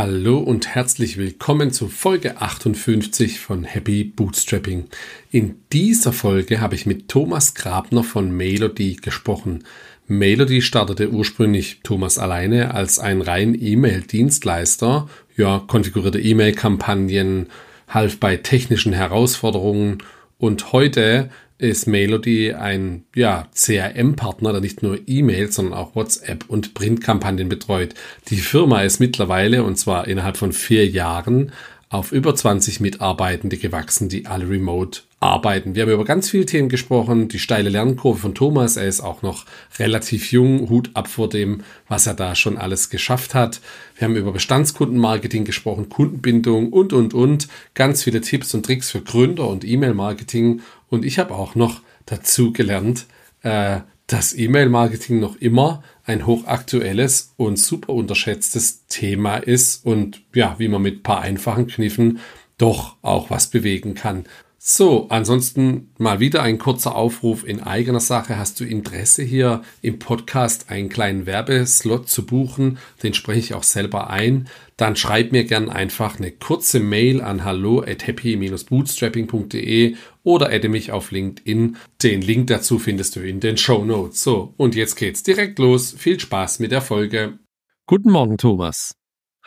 Hallo und herzlich willkommen zu Folge 58 von Happy Bootstrapping. In dieser Folge habe ich mit Thomas Grabner von Melody gesprochen. Melody startete ursprünglich Thomas alleine als ein rein E-Mail-Dienstleister, ja, konfigurierte E-Mail-Kampagnen, half bei technischen Herausforderungen und heute ist Melody ein ja, CRM-Partner, der nicht nur E-Mail, sondern auch WhatsApp und Printkampagnen betreut. Die Firma ist mittlerweile, und zwar innerhalb von vier Jahren, auf über 20 Mitarbeitende gewachsen, die alle remote arbeiten. Wir haben über ganz viele Themen gesprochen, die steile Lernkurve von Thomas, er ist auch noch relativ jung, Hut ab vor dem, was er da schon alles geschafft hat. Wir haben über Bestandskundenmarketing gesprochen, Kundenbindung und, und, und, ganz viele Tipps und Tricks für Gründer und E-Mail-Marketing und ich habe auch noch dazu gelernt, äh, dass E-Mail-Marketing noch immer ein hochaktuelles und super unterschätztes Thema ist und ja, wie man mit paar einfachen Kniffen doch auch was bewegen kann. So, ansonsten mal wieder ein kurzer Aufruf in eigener Sache. Hast du Interesse hier im Podcast einen kleinen Werbeslot zu buchen? Den spreche ich auch selber ein. Dann schreib mir gern einfach eine kurze Mail an hallo at happy-bootstrapping.de oder adde mich auf LinkedIn. Den Link dazu findest du in den Show Notes. So, und jetzt geht's direkt los. Viel Spaß mit der Folge. Guten Morgen, Thomas.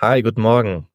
Hi, guten Morgen.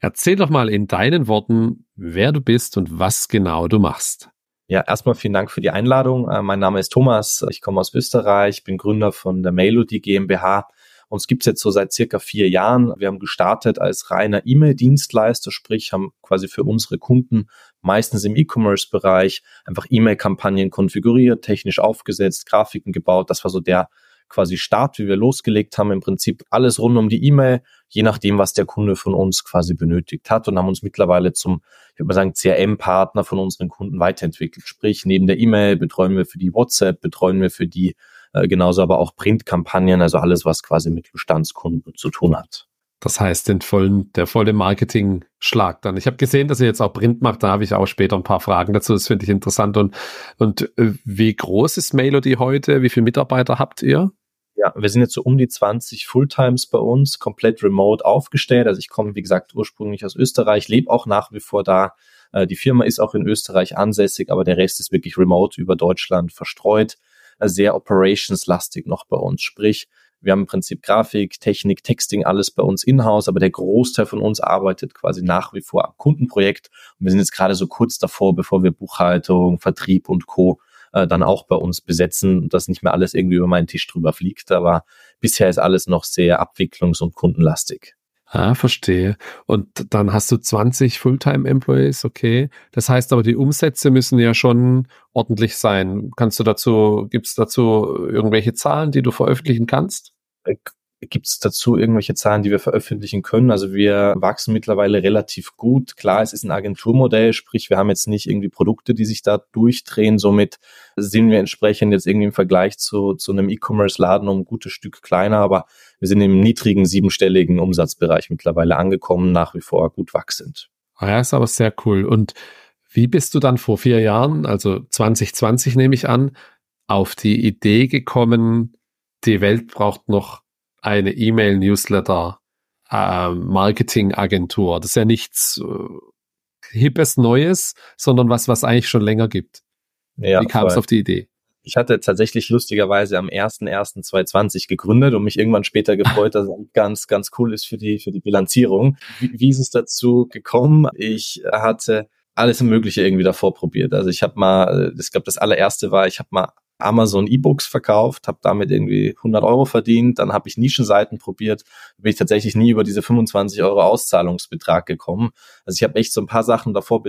Erzähl doch mal in deinen Worten, wer du bist und was genau du machst. Ja, erstmal vielen Dank für die Einladung. Äh, mein Name ist Thomas, ich komme aus Österreich, bin Gründer von der Melody GmbH. Uns gibt's jetzt so seit circa vier Jahren. Wir haben gestartet als reiner E-Mail-Dienstleister, sprich haben quasi für unsere Kunden meistens im E-Commerce-Bereich einfach E-Mail-Kampagnen konfiguriert, technisch aufgesetzt, Grafiken gebaut. Das war so der quasi Start, wie wir losgelegt haben, im Prinzip alles rund um die E-Mail, je nachdem, was der Kunde von uns quasi benötigt hat und haben uns mittlerweile zum, ich würde mal sagen, CRM-Partner von unseren Kunden weiterentwickelt. Sprich, neben der E-Mail betreuen wir für die WhatsApp, betreuen wir für die äh, genauso aber auch Printkampagnen, also alles, was quasi mit Bestandskunden zu tun hat. Das heißt, den vollen, der volle Marketing-Schlag dann. Ich habe gesehen, dass ihr jetzt auch Print macht, da habe ich auch später ein paar Fragen dazu. Das finde ich interessant. Und, und äh, wie groß ist Melody heute? Wie viele Mitarbeiter habt ihr? Ja, wir sind jetzt so um die 20 Fulltimes bei uns, komplett remote aufgestellt. Also ich komme, wie gesagt, ursprünglich aus Österreich, lebe auch nach wie vor da. Äh, die Firma ist auch in Österreich ansässig, aber der Rest ist wirklich remote über Deutschland verstreut. Äh, sehr operationslastig noch bei uns. Sprich, wir haben im Prinzip Grafik, Technik, Texting, alles bei uns in-house, aber der Großteil von uns arbeitet quasi nach wie vor am Kundenprojekt. Und wir sind jetzt gerade so kurz davor, bevor wir Buchhaltung, Vertrieb und Co äh, dann auch bei uns besetzen, dass nicht mehr alles irgendwie über meinen Tisch drüber fliegt. Aber bisher ist alles noch sehr abwicklungs- und kundenlastig. Ah, verstehe. Und dann hast du 20 Fulltime-Employees, okay. Das heißt aber, die Umsätze müssen ja schon ordentlich sein. Kannst du dazu, gibt's dazu irgendwelche Zahlen, die du veröffentlichen kannst? Gibt es dazu irgendwelche Zahlen, die wir veröffentlichen können? Also wir wachsen mittlerweile relativ gut. Klar, es ist ein Agenturmodell, sprich wir haben jetzt nicht irgendwie Produkte, die sich da durchdrehen. Somit sind wir entsprechend jetzt irgendwie im Vergleich zu, zu einem E-Commerce-Laden um ein gutes Stück kleiner, aber wir sind im niedrigen siebenstelligen Umsatzbereich mittlerweile angekommen, nach wie vor gut wachsend. Ah ja, ist aber sehr cool. Und wie bist du dann vor vier Jahren, also 2020 nehme ich an, auf die Idee gekommen, die Welt braucht noch eine E-Mail-Newsletter äh, Marketing-Agentur. Das ist ja nichts äh, Hippes Neues, sondern was, was eigentlich schon länger gibt. Ja, Wie kam es auf die Idee? Ich hatte tatsächlich lustigerweise am 1.1.2020 gegründet und mich irgendwann später gefreut, dass es ganz, ganz cool ist für die, für die Bilanzierung. Wie, wie ist es dazu gekommen? Ich hatte alles Mögliche irgendwie davor probiert. Also ich habe mal, ich glaube, das allererste war, ich habe mal Amazon E-Books verkauft, habe damit irgendwie 100 Euro verdient. Dann habe ich Nischenseiten probiert, bin ich tatsächlich nie über diese 25 Euro Auszahlungsbetrag gekommen. Also ich habe echt so ein paar Sachen davor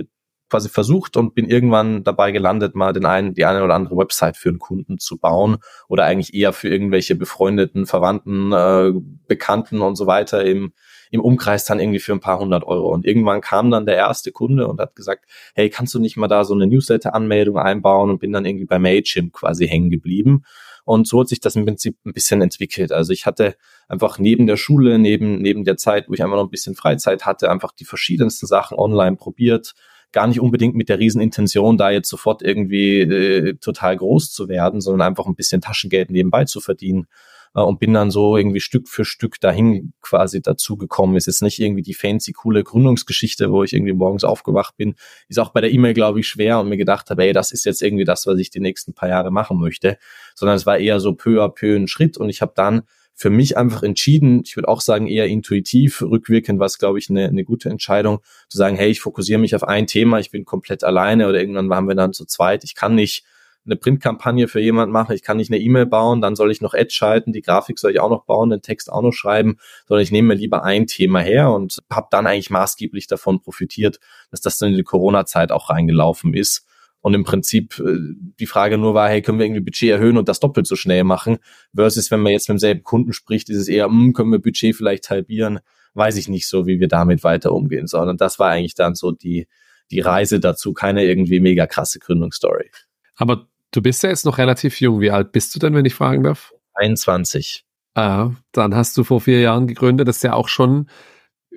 quasi versucht und bin irgendwann dabei gelandet, mal den einen, die eine oder andere Website für einen Kunden zu bauen oder eigentlich eher für irgendwelche befreundeten, Verwandten, äh, Bekannten und so weiter im im Umkreis dann irgendwie für ein paar hundert Euro. Und irgendwann kam dann der erste Kunde und hat gesagt, hey, kannst du nicht mal da so eine Newsletter-Anmeldung einbauen und bin dann irgendwie bei Mailchimp quasi hängen geblieben. Und so hat sich das im Prinzip ein bisschen entwickelt. Also ich hatte einfach neben der Schule, neben, neben der Zeit, wo ich einfach noch ein bisschen Freizeit hatte, einfach die verschiedensten Sachen online probiert. Gar nicht unbedingt mit der Riesenintention, da jetzt sofort irgendwie äh, total groß zu werden, sondern einfach ein bisschen Taschengeld nebenbei zu verdienen äh, und bin dann so irgendwie Stück für Stück dahin quasi dazu gekommen. Ist jetzt nicht irgendwie die fancy, coole Gründungsgeschichte, wo ich irgendwie morgens aufgewacht bin. Ist auch bei der E-Mail, glaube ich, schwer und mir gedacht habe, ey, das ist jetzt irgendwie das, was ich die nächsten paar Jahre machen möchte. Sondern es war eher so peu à peu ein Schritt und ich habe dann für mich einfach entschieden, ich würde auch sagen eher intuitiv, rückwirkend war es, glaube ich, eine, eine gute Entscheidung, zu sagen, hey, ich fokussiere mich auf ein Thema, ich bin komplett alleine oder irgendwann waren wir dann zu zweit, ich kann nicht eine Printkampagne für jemand machen, ich kann nicht eine E-Mail bauen, dann soll ich noch Ads schalten, die Grafik soll ich auch noch bauen, den Text auch noch schreiben, sondern ich nehme mir lieber ein Thema her und habe dann eigentlich maßgeblich davon profitiert, dass das dann in die Corona-Zeit auch reingelaufen ist. Und im Prinzip äh, die Frage nur war, hey, können wir irgendwie Budget erhöhen und das doppelt so schnell machen? Versus, wenn man jetzt mit demselben Kunden spricht, ist es eher, hm, können wir Budget vielleicht halbieren? Weiß ich nicht so, wie wir damit weiter umgehen sollen. Und das war eigentlich dann so die, die Reise dazu, keine irgendwie mega krasse Gründungsstory. Aber Du bist ja jetzt noch relativ jung. Wie alt bist du denn, wenn ich fragen darf? 21. Ah, dann hast du vor vier Jahren gegründet. Das ist ja auch schon,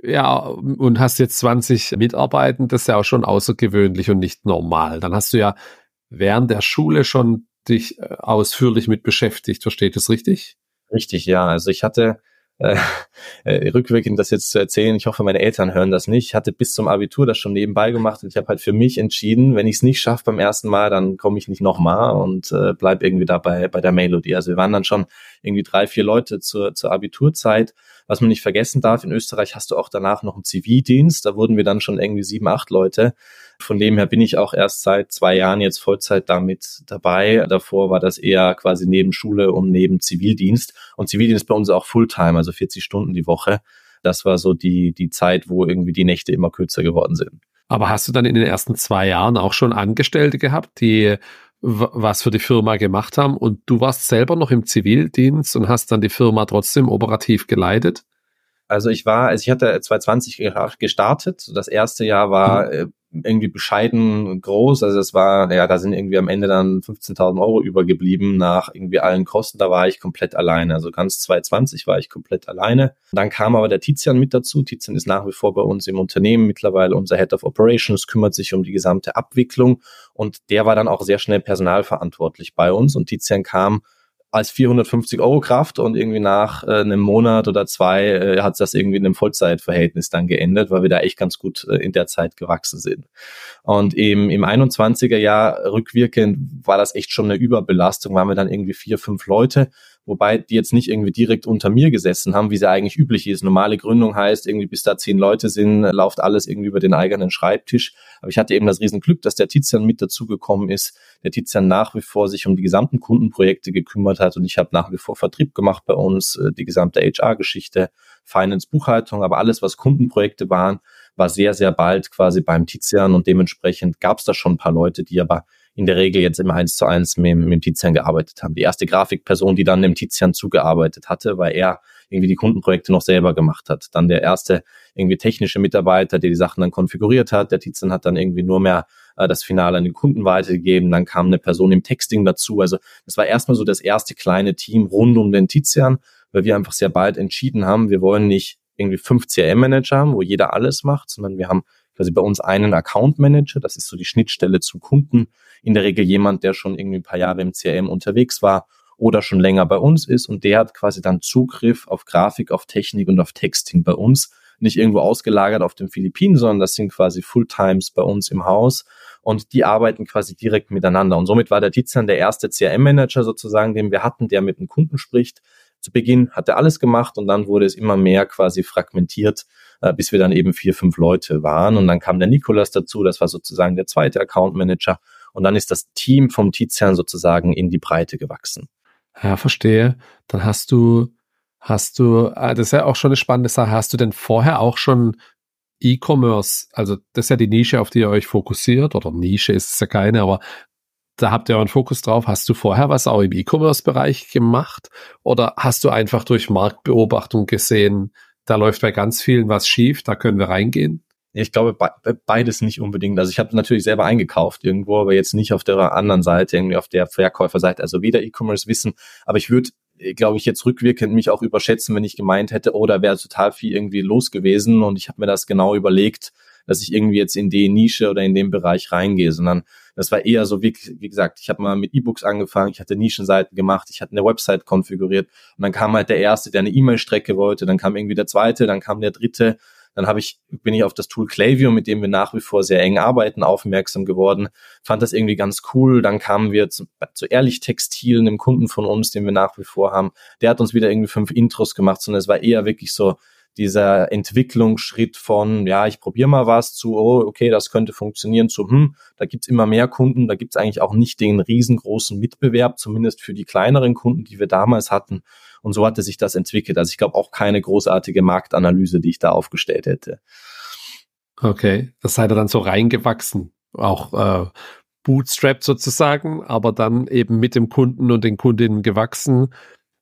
ja, und hast jetzt 20 Mitarbeitende. Das ist ja auch schon außergewöhnlich und nicht normal. Dann hast du ja während der Schule schon dich äh, ausführlich mit beschäftigt. Versteht das richtig? Richtig, ja. Also ich hatte äh, äh, rückwirkend das jetzt zu erzählen. Ich hoffe, meine Eltern hören das nicht. Ich hatte bis zum Abitur das schon nebenbei gemacht und ich habe halt für mich entschieden, wenn ich es nicht schaffe beim ersten Mal, dann komme ich nicht nochmal und äh, bleib irgendwie dabei bei der Melodie. Also wir waren dann schon irgendwie drei, vier Leute zur, zur Abiturzeit. Was man nicht vergessen darf, in Österreich hast du auch danach noch einen Zivildienst. Da wurden wir dann schon irgendwie sieben, acht Leute. Von dem her bin ich auch erst seit zwei Jahren jetzt Vollzeit damit dabei. Davor war das eher quasi neben Schule und neben Zivildienst. Und Zivildienst bei uns auch Fulltime, also 40 Stunden die Woche. Das war so die, die Zeit, wo irgendwie die Nächte immer kürzer geworden sind. Aber hast du dann in den ersten zwei Jahren auch schon Angestellte gehabt, die was für die Firma gemacht haben und du warst selber noch im Zivildienst und hast dann die Firma trotzdem operativ geleitet? Also ich war, also ich hatte 2020 gestartet. Das erste Jahr war mhm. Irgendwie bescheiden groß. Also es war, ja, da sind irgendwie am Ende dann 15.000 Euro übergeblieben nach irgendwie allen Kosten. Da war ich komplett alleine. Also ganz 2020 war ich komplett alleine. Dann kam aber der Tizian mit dazu. Tizian ist nach wie vor bei uns im Unternehmen mittlerweile unser Head of Operations, kümmert sich um die gesamte Abwicklung und der war dann auch sehr schnell personalverantwortlich bei uns und Tizian kam als 450 Euro Kraft und irgendwie nach äh, einem Monat oder zwei äh, hat das irgendwie in einem Vollzeitverhältnis dann geendet, weil wir da echt ganz gut äh, in der Zeit gewachsen sind. Und im, im 21er Jahr rückwirkend war das echt schon eine Überbelastung, waren wir dann irgendwie vier, fünf Leute wobei die jetzt nicht irgendwie direkt unter mir gesessen haben, wie sie eigentlich üblich ist. Normale Gründung heißt, irgendwie bis da zehn Leute sind, läuft alles irgendwie über den eigenen Schreibtisch. Aber ich hatte eben das Riesenglück, dass der Tizian mit dazugekommen ist, der Tizian nach wie vor sich um die gesamten Kundenprojekte gekümmert hat und ich habe nach wie vor Vertrieb gemacht bei uns, äh, die gesamte HR-Geschichte, Finance, Buchhaltung, aber alles, was Kundenprojekte waren, war sehr, sehr bald quasi beim Tizian und dementsprechend gab es da schon ein paar Leute, die aber in der Regel jetzt im Eins zu eins mit, mit dem Tizian gearbeitet haben. Die erste Grafikperson, die dann dem Tizian zugearbeitet hatte, weil er irgendwie die Kundenprojekte noch selber gemacht hat. Dann der erste irgendwie technische Mitarbeiter, der die Sachen dann konfiguriert hat. Der Tizian hat dann irgendwie nur mehr äh, das Finale an den Kunden weitergegeben. Dann kam eine Person im Texting dazu. Also das war erstmal so das erste kleine Team rund um den Tizian, weil wir einfach sehr bald entschieden haben, wir wollen nicht irgendwie fünf CRM-Manager haben, wo jeder alles macht, sondern wir haben quasi bei uns einen Account Manager, das ist so die Schnittstelle zum Kunden. In der Regel jemand, der schon irgendwie ein paar Jahre im CRM unterwegs war oder schon länger bei uns ist und der hat quasi dann Zugriff auf Grafik, auf Technik und auf Texting bei uns. Nicht irgendwo ausgelagert auf den Philippinen, sondern das sind quasi Fulltimes bei uns im Haus und die arbeiten quasi direkt miteinander. Und somit war der Tizian der erste CRM-Manager sozusagen, den wir hatten, der mit dem Kunden spricht, zu Beginn hat er alles gemacht und dann wurde es immer mehr quasi fragmentiert, äh, bis wir dann eben vier, fünf Leute waren. Und dann kam der Nikolas dazu, das war sozusagen der zweite Account Manager. Und dann ist das Team vom Tizian sozusagen in die Breite gewachsen. Ja, verstehe. Dann hast du, hast du, äh, das ist ja auch schon eine spannende Sache. Hast du denn vorher auch schon E-Commerce, also das ist ja die Nische, auf die ihr euch fokussiert, oder Nische ist es ja keine, aber da habt ihr euren Fokus drauf. Hast du vorher was auch im E-Commerce-Bereich gemacht oder hast du einfach durch Marktbeobachtung gesehen, da läuft bei ganz vielen was schief, da können wir reingehen? Ich glaube beides nicht unbedingt. Also ich habe natürlich selber eingekauft irgendwo, aber jetzt nicht auf der anderen Seite, irgendwie auf der Verkäuferseite. Also weder E-Commerce wissen, aber ich würde glaube ich, jetzt rückwirkend mich auch überschätzen, wenn ich gemeint hätte, oh, da wäre total viel irgendwie los gewesen und ich habe mir das genau überlegt, dass ich irgendwie jetzt in die Nische oder in den Bereich reingehe, sondern das war eher so, wie, wie gesagt, ich habe mal mit E-Books angefangen, ich hatte Nischenseiten gemacht, ich hatte eine Website konfiguriert und dann kam halt der erste, der eine E-Mail-Strecke wollte, dann kam irgendwie der zweite, dann kam der dritte dann habe ich, bin ich auf das Tool Klaviyo, mit dem wir nach wie vor sehr eng arbeiten, aufmerksam geworden, fand das irgendwie ganz cool. Dann kamen wir zu, zu Ehrlich Textil, einem Kunden von uns, den wir nach wie vor haben. Der hat uns wieder irgendwie fünf Intros gemacht, sondern es war eher wirklich so dieser Entwicklungsschritt von, ja, ich probiere mal was zu, oh, okay, das könnte funktionieren, zu, hm, da gibt's immer mehr Kunden, da gibt's eigentlich auch nicht den riesengroßen Mitbewerb, zumindest für die kleineren Kunden, die wir damals hatten. Und so hatte sich das entwickelt. Also ich glaube auch keine großartige Marktanalyse, die ich da aufgestellt hätte. Okay, das seid ihr dann so reingewachsen, auch äh, Bootstrap sozusagen, aber dann eben mit dem Kunden und den Kundinnen gewachsen.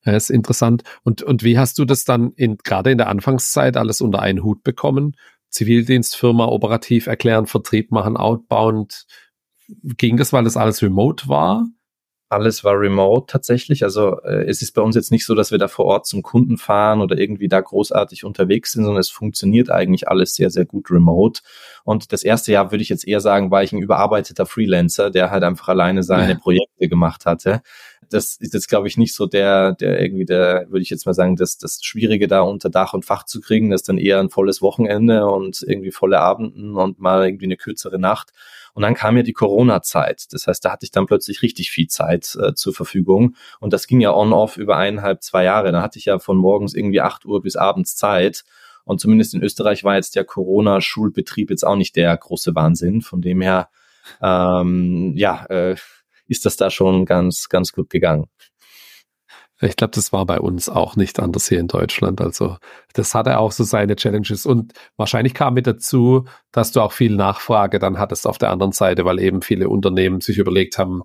Das ist interessant. Und, und wie hast du das dann in, gerade in der Anfangszeit alles unter einen Hut bekommen? Zivildienstfirma operativ erklären, Vertrieb machen, outbound. Ging das, weil das alles remote war? Alles war remote tatsächlich. Also äh, es ist bei uns jetzt nicht so, dass wir da vor Ort zum Kunden fahren oder irgendwie da großartig unterwegs sind, sondern es funktioniert eigentlich alles sehr, sehr gut remote. Und das erste Jahr würde ich jetzt eher sagen, war ich ein überarbeiteter Freelancer, der halt einfach alleine seine ja. Projekte gemacht hatte. Das ist jetzt, glaube ich, nicht so der, der irgendwie der, würde ich jetzt mal sagen, das, das Schwierige da unter Dach und Fach zu kriegen, das ist dann eher ein volles Wochenende und irgendwie volle Abenden und mal irgendwie eine kürzere Nacht. Und dann kam ja die Corona-Zeit. Das heißt, da hatte ich dann plötzlich richtig viel Zeit äh, zur Verfügung. Und das ging ja on-off über eineinhalb, zwei Jahre. Da hatte ich ja von morgens irgendwie acht Uhr bis abends Zeit. Und zumindest in Österreich war jetzt der Corona-Schulbetrieb jetzt auch nicht der große Wahnsinn. Von dem her, ähm, ja, äh, ist das da schon ganz, ganz gut gegangen. Ich glaube, das war bei uns auch nicht anders hier in Deutschland. Also das hatte auch so seine Challenges. Und wahrscheinlich kam mit dazu, dass du auch viel Nachfrage dann hattest auf der anderen Seite, weil eben viele Unternehmen sich überlegt haben,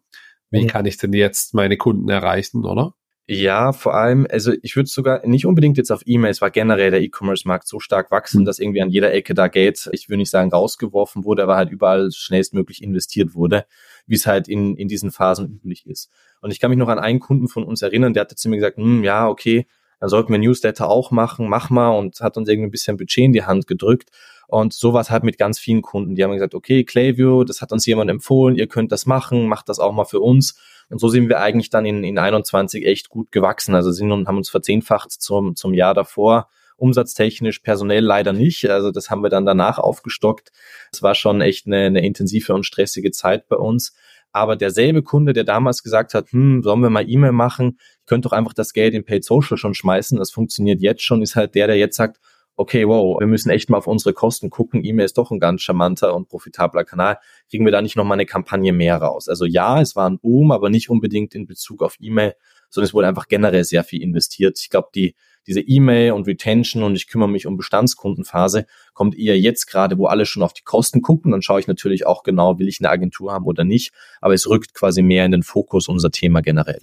wie kann ich denn jetzt meine Kunden erreichen, oder? Ja, vor allem, also ich würde sogar nicht unbedingt jetzt auf E-Mails, war generell der E-Commerce-Markt so stark wachsen, mhm. dass irgendwie an jeder Ecke da Geld, ich würde nicht sagen rausgeworfen wurde, aber halt überall schnellstmöglich investiert wurde, wie es halt in, in diesen Phasen üblich ist. Und ich kann mich noch an einen Kunden von uns erinnern, der hatte zu mir gesagt, hm, ja, okay, dann sollten wir Newsletter auch machen, mach mal und hat uns irgendwie ein bisschen Budget in die Hand gedrückt. Und sowas halt mit ganz vielen Kunden. Die haben gesagt, okay, Clayview, das hat uns jemand empfohlen, ihr könnt das machen, macht das auch mal für uns. Und so sind wir eigentlich dann in, in 21 echt gut gewachsen. Also sind und haben uns verzehnfacht zum, zum Jahr davor. Umsatztechnisch, personell leider nicht. Also das haben wir dann danach aufgestockt. Es war schon echt eine, eine intensive und stressige Zeit bei uns. Aber derselbe Kunde, der damals gesagt hat, hm, sollen wir mal E-Mail machen, ich könnte doch einfach das Geld in Paid Social schon schmeißen, das funktioniert jetzt schon, ist halt der, der jetzt sagt, okay, wow, wir müssen echt mal auf unsere Kosten gucken. E-Mail ist doch ein ganz charmanter und profitabler Kanal. Kriegen wir da nicht nochmal eine Kampagne mehr raus? Also ja, es war ein Boom, aber nicht unbedingt in Bezug auf E-Mail, sondern es wurde einfach generell sehr viel investiert. Ich glaube, die, diese E-Mail und Retention und ich kümmere mich um Bestandskundenphase kommt eher jetzt gerade, wo alle schon auf die Kosten gucken. Dann schaue ich natürlich auch genau, will ich eine Agentur haben oder nicht. Aber es rückt quasi mehr in den Fokus unser Thema generell.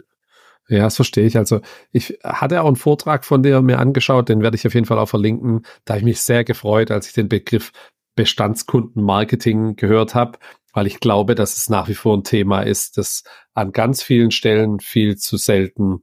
Ja, das verstehe ich. Also ich hatte auch einen Vortrag von dir mir angeschaut, den werde ich auf jeden Fall auch verlinken. Da habe ich mich sehr gefreut, als ich den Begriff Bestandskundenmarketing gehört habe, weil ich glaube, dass es nach wie vor ein Thema ist, das an ganz vielen Stellen viel zu selten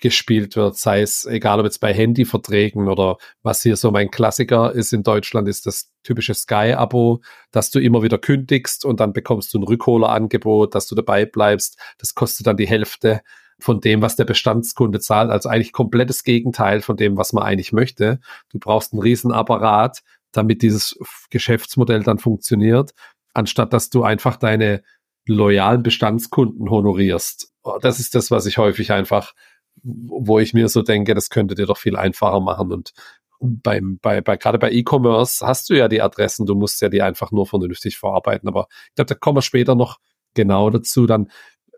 gespielt wird, sei es egal ob jetzt bei Handyverträgen oder was hier so mein Klassiker ist in Deutschland, ist das typische Sky-Abo, dass du immer wieder kündigst und dann bekommst du ein Rückholerangebot, dass du dabei bleibst. Das kostet dann die Hälfte von dem, was der Bestandskunde zahlt. Also eigentlich komplettes Gegenteil von dem, was man eigentlich möchte. Du brauchst einen Riesenapparat, damit dieses Geschäftsmodell dann funktioniert, anstatt dass du einfach deine loyalen Bestandskunden honorierst. Das ist das, was ich häufig einfach, wo ich mir so denke, das könnte dir doch viel einfacher machen und beim, bei, bei, gerade bei E-Commerce hast du ja die Adressen, du musst ja die einfach nur vernünftig verarbeiten. Aber ich glaube, da kommen wir später noch genau dazu. Dann,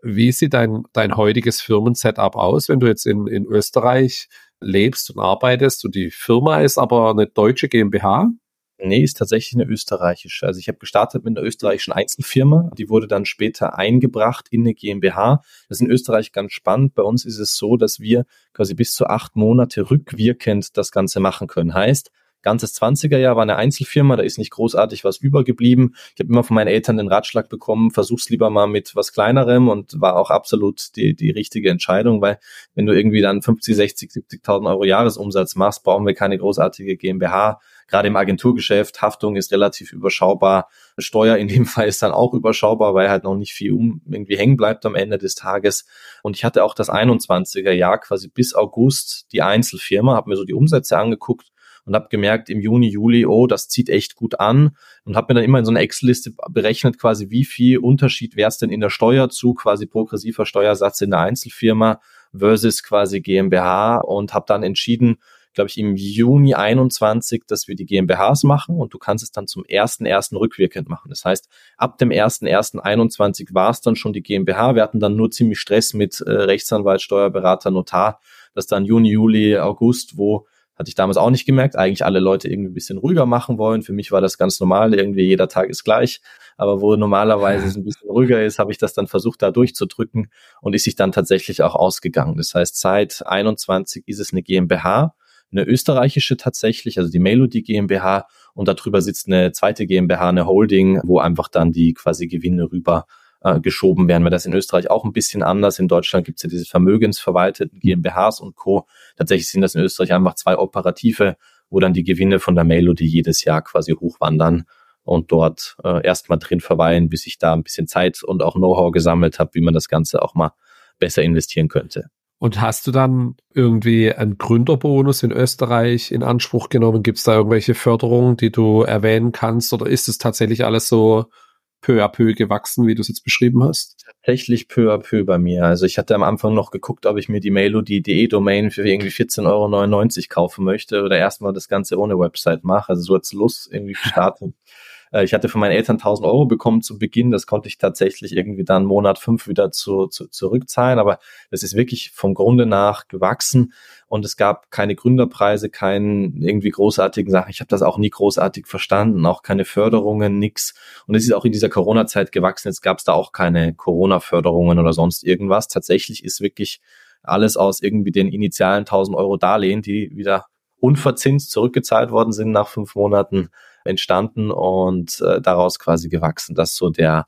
wie sieht dein, dein heutiges Firmensetup aus, wenn du jetzt in, in Österreich lebst und arbeitest und die Firma ist aber eine deutsche GmbH? Nee, ist tatsächlich eine österreichische. Also ich habe gestartet mit einer österreichischen Einzelfirma. Die wurde dann später eingebracht in eine GmbH. Das ist in Österreich ganz spannend. Bei uns ist es so, dass wir quasi bis zu acht Monate rückwirkend das Ganze machen können. Heißt, ganzes 20er Jahr war eine Einzelfirma, da ist nicht großartig was übergeblieben. Ich habe immer von meinen Eltern den Ratschlag bekommen, versuch's lieber mal mit was kleinerem und war auch absolut die, die richtige Entscheidung, weil wenn du irgendwie dann 50, 60, 70.000 Euro Jahresumsatz machst, brauchen wir keine großartige GmbH. Gerade im Agenturgeschäft, Haftung ist relativ überschaubar. Steuer in dem Fall ist dann auch überschaubar, weil halt noch nicht viel um irgendwie hängen bleibt am Ende des Tages. Und ich hatte auch das 21er Jahr quasi bis August die Einzelfirma, habe mir so die Umsätze angeguckt und habe gemerkt im Juni, Juli, oh, das zieht echt gut an und habe mir dann immer in so einer Excel-Liste berechnet, quasi wie viel Unterschied wäre es denn in der Steuer zu, quasi progressiver Steuersatz in der Einzelfirma versus quasi GmbH und habe dann entschieden, glaube ich, im Juni 21, dass wir die GmbHs machen und du kannst es dann zum ersten ersten rückwirkend machen. Das heißt, ab dem ersten ersten 21 war es dann schon die GmbH. Wir hatten dann nur ziemlich Stress mit äh, Rechtsanwalt, Steuerberater, Notar, dass dann Juni, Juli, August, wo hatte ich damals auch nicht gemerkt, eigentlich alle Leute irgendwie ein bisschen ruhiger machen wollen. Für mich war das ganz normal, irgendwie jeder Tag ist gleich. Aber wo normalerweise es ein bisschen ruhiger ist, habe ich das dann versucht, da durchzudrücken und ist sich dann tatsächlich auch ausgegangen. Das heißt, seit 21 ist es eine GmbH eine österreichische tatsächlich, also die Melody GmbH und darüber sitzt eine zweite GmbH, eine Holding, wo einfach dann die quasi Gewinne rüber äh, geschoben werden. Weil das in Österreich auch ein bisschen anders. In Deutschland gibt es ja diese vermögensverwalteten GmbHs und Co. Tatsächlich sind das in Österreich einfach zwei operative, wo dann die Gewinne von der Melody jedes Jahr quasi hochwandern und dort äh, erstmal drin verweilen, bis ich da ein bisschen Zeit und auch Know-how gesammelt habe, wie man das Ganze auch mal besser investieren könnte. Und hast du dann irgendwie einen Gründerbonus in Österreich in Anspruch genommen? Gibt es da irgendwelche Förderungen, die du erwähnen kannst? Oder ist es tatsächlich alles so peu à peu gewachsen, wie du es jetzt beschrieben hast? Tatsächlich peu à peu bei mir. Also ich hatte am Anfang noch geguckt, ob ich mir die Melody.de Domain für irgendwie 14,99 Euro kaufen möchte oder erstmal das Ganze ohne Website mache. Also so als Lust irgendwie starten. Äh, ich hatte von meinen Eltern 1000 Euro bekommen zu Beginn. Das konnte ich tatsächlich irgendwie dann Monat fünf wieder zu, zu, zurückzahlen. Aber das ist wirklich vom Grunde nach gewachsen und es gab keine Gründerpreise, keinen irgendwie großartigen Sachen. Ich habe das auch nie großartig verstanden, auch keine Förderungen, nix. Und es ist auch in dieser Corona-Zeit gewachsen. Jetzt gab es da auch keine Corona-Förderungen oder sonst irgendwas. Tatsächlich ist wirklich alles aus irgendwie den initialen 1000 Euro Darlehen, die wieder unverzinst zurückgezahlt worden sind nach fünf Monaten, entstanden und äh, daraus quasi gewachsen. Das ist so der,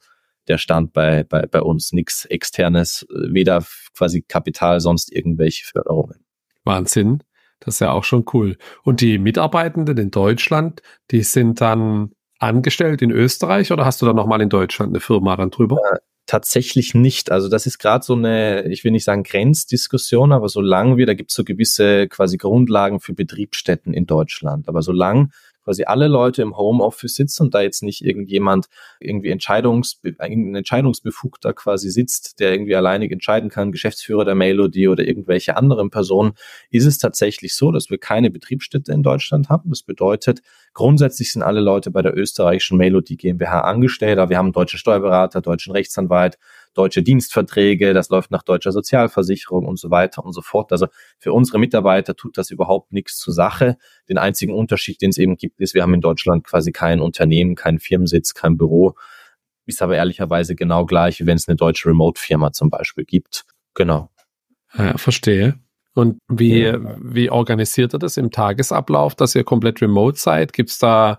der Stand bei, bei, bei uns. Nichts externes, weder quasi Kapital, sonst irgendwelche Förderungen. Wahnsinn. Das ist ja auch schon cool. Und die Mitarbeitenden in Deutschland, die sind dann angestellt in Österreich oder hast du dann nochmal in Deutschland eine Firma dann drüber? Äh, tatsächlich nicht. Also das ist gerade so eine, ich will nicht sagen Grenzdiskussion, aber solange wir, da gibt es so gewisse quasi Grundlagen für Betriebsstätten in Deutschland. Aber solange quasi alle Leute im Homeoffice sitzen und da jetzt nicht irgendjemand irgendwie Entscheidungs, Entscheidungsbefugter quasi sitzt, der irgendwie alleinig entscheiden kann, Geschäftsführer der Melody oder irgendwelche anderen Personen, ist es tatsächlich so, dass wir keine Betriebsstätte in Deutschland haben. Das bedeutet, grundsätzlich sind alle Leute bei der österreichischen Melody GmbH angestellt, aber wir haben deutsche Steuerberater, deutschen Rechtsanwalt, deutsche Dienstverträge, das läuft nach deutscher Sozialversicherung und so weiter und so fort. Also für unsere Mitarbeiter tut das überhaupt nichts zur Sache. Den einzigen Unterschied, den es eben gibt, ist, wir haben in Deutschland quasi kein Unternehmen, keinen Firmensitz, kein Büro. Ist aber ehrlicherweise genau gleich, wie wenn es eine deutsche Remote-Firma zum Beispiel gibt. Genau. Ja, verstehe. Und wie, ja. wie organisiert ihr das im Tagesablauf, dass ihr komplett remote seid? Gibt es da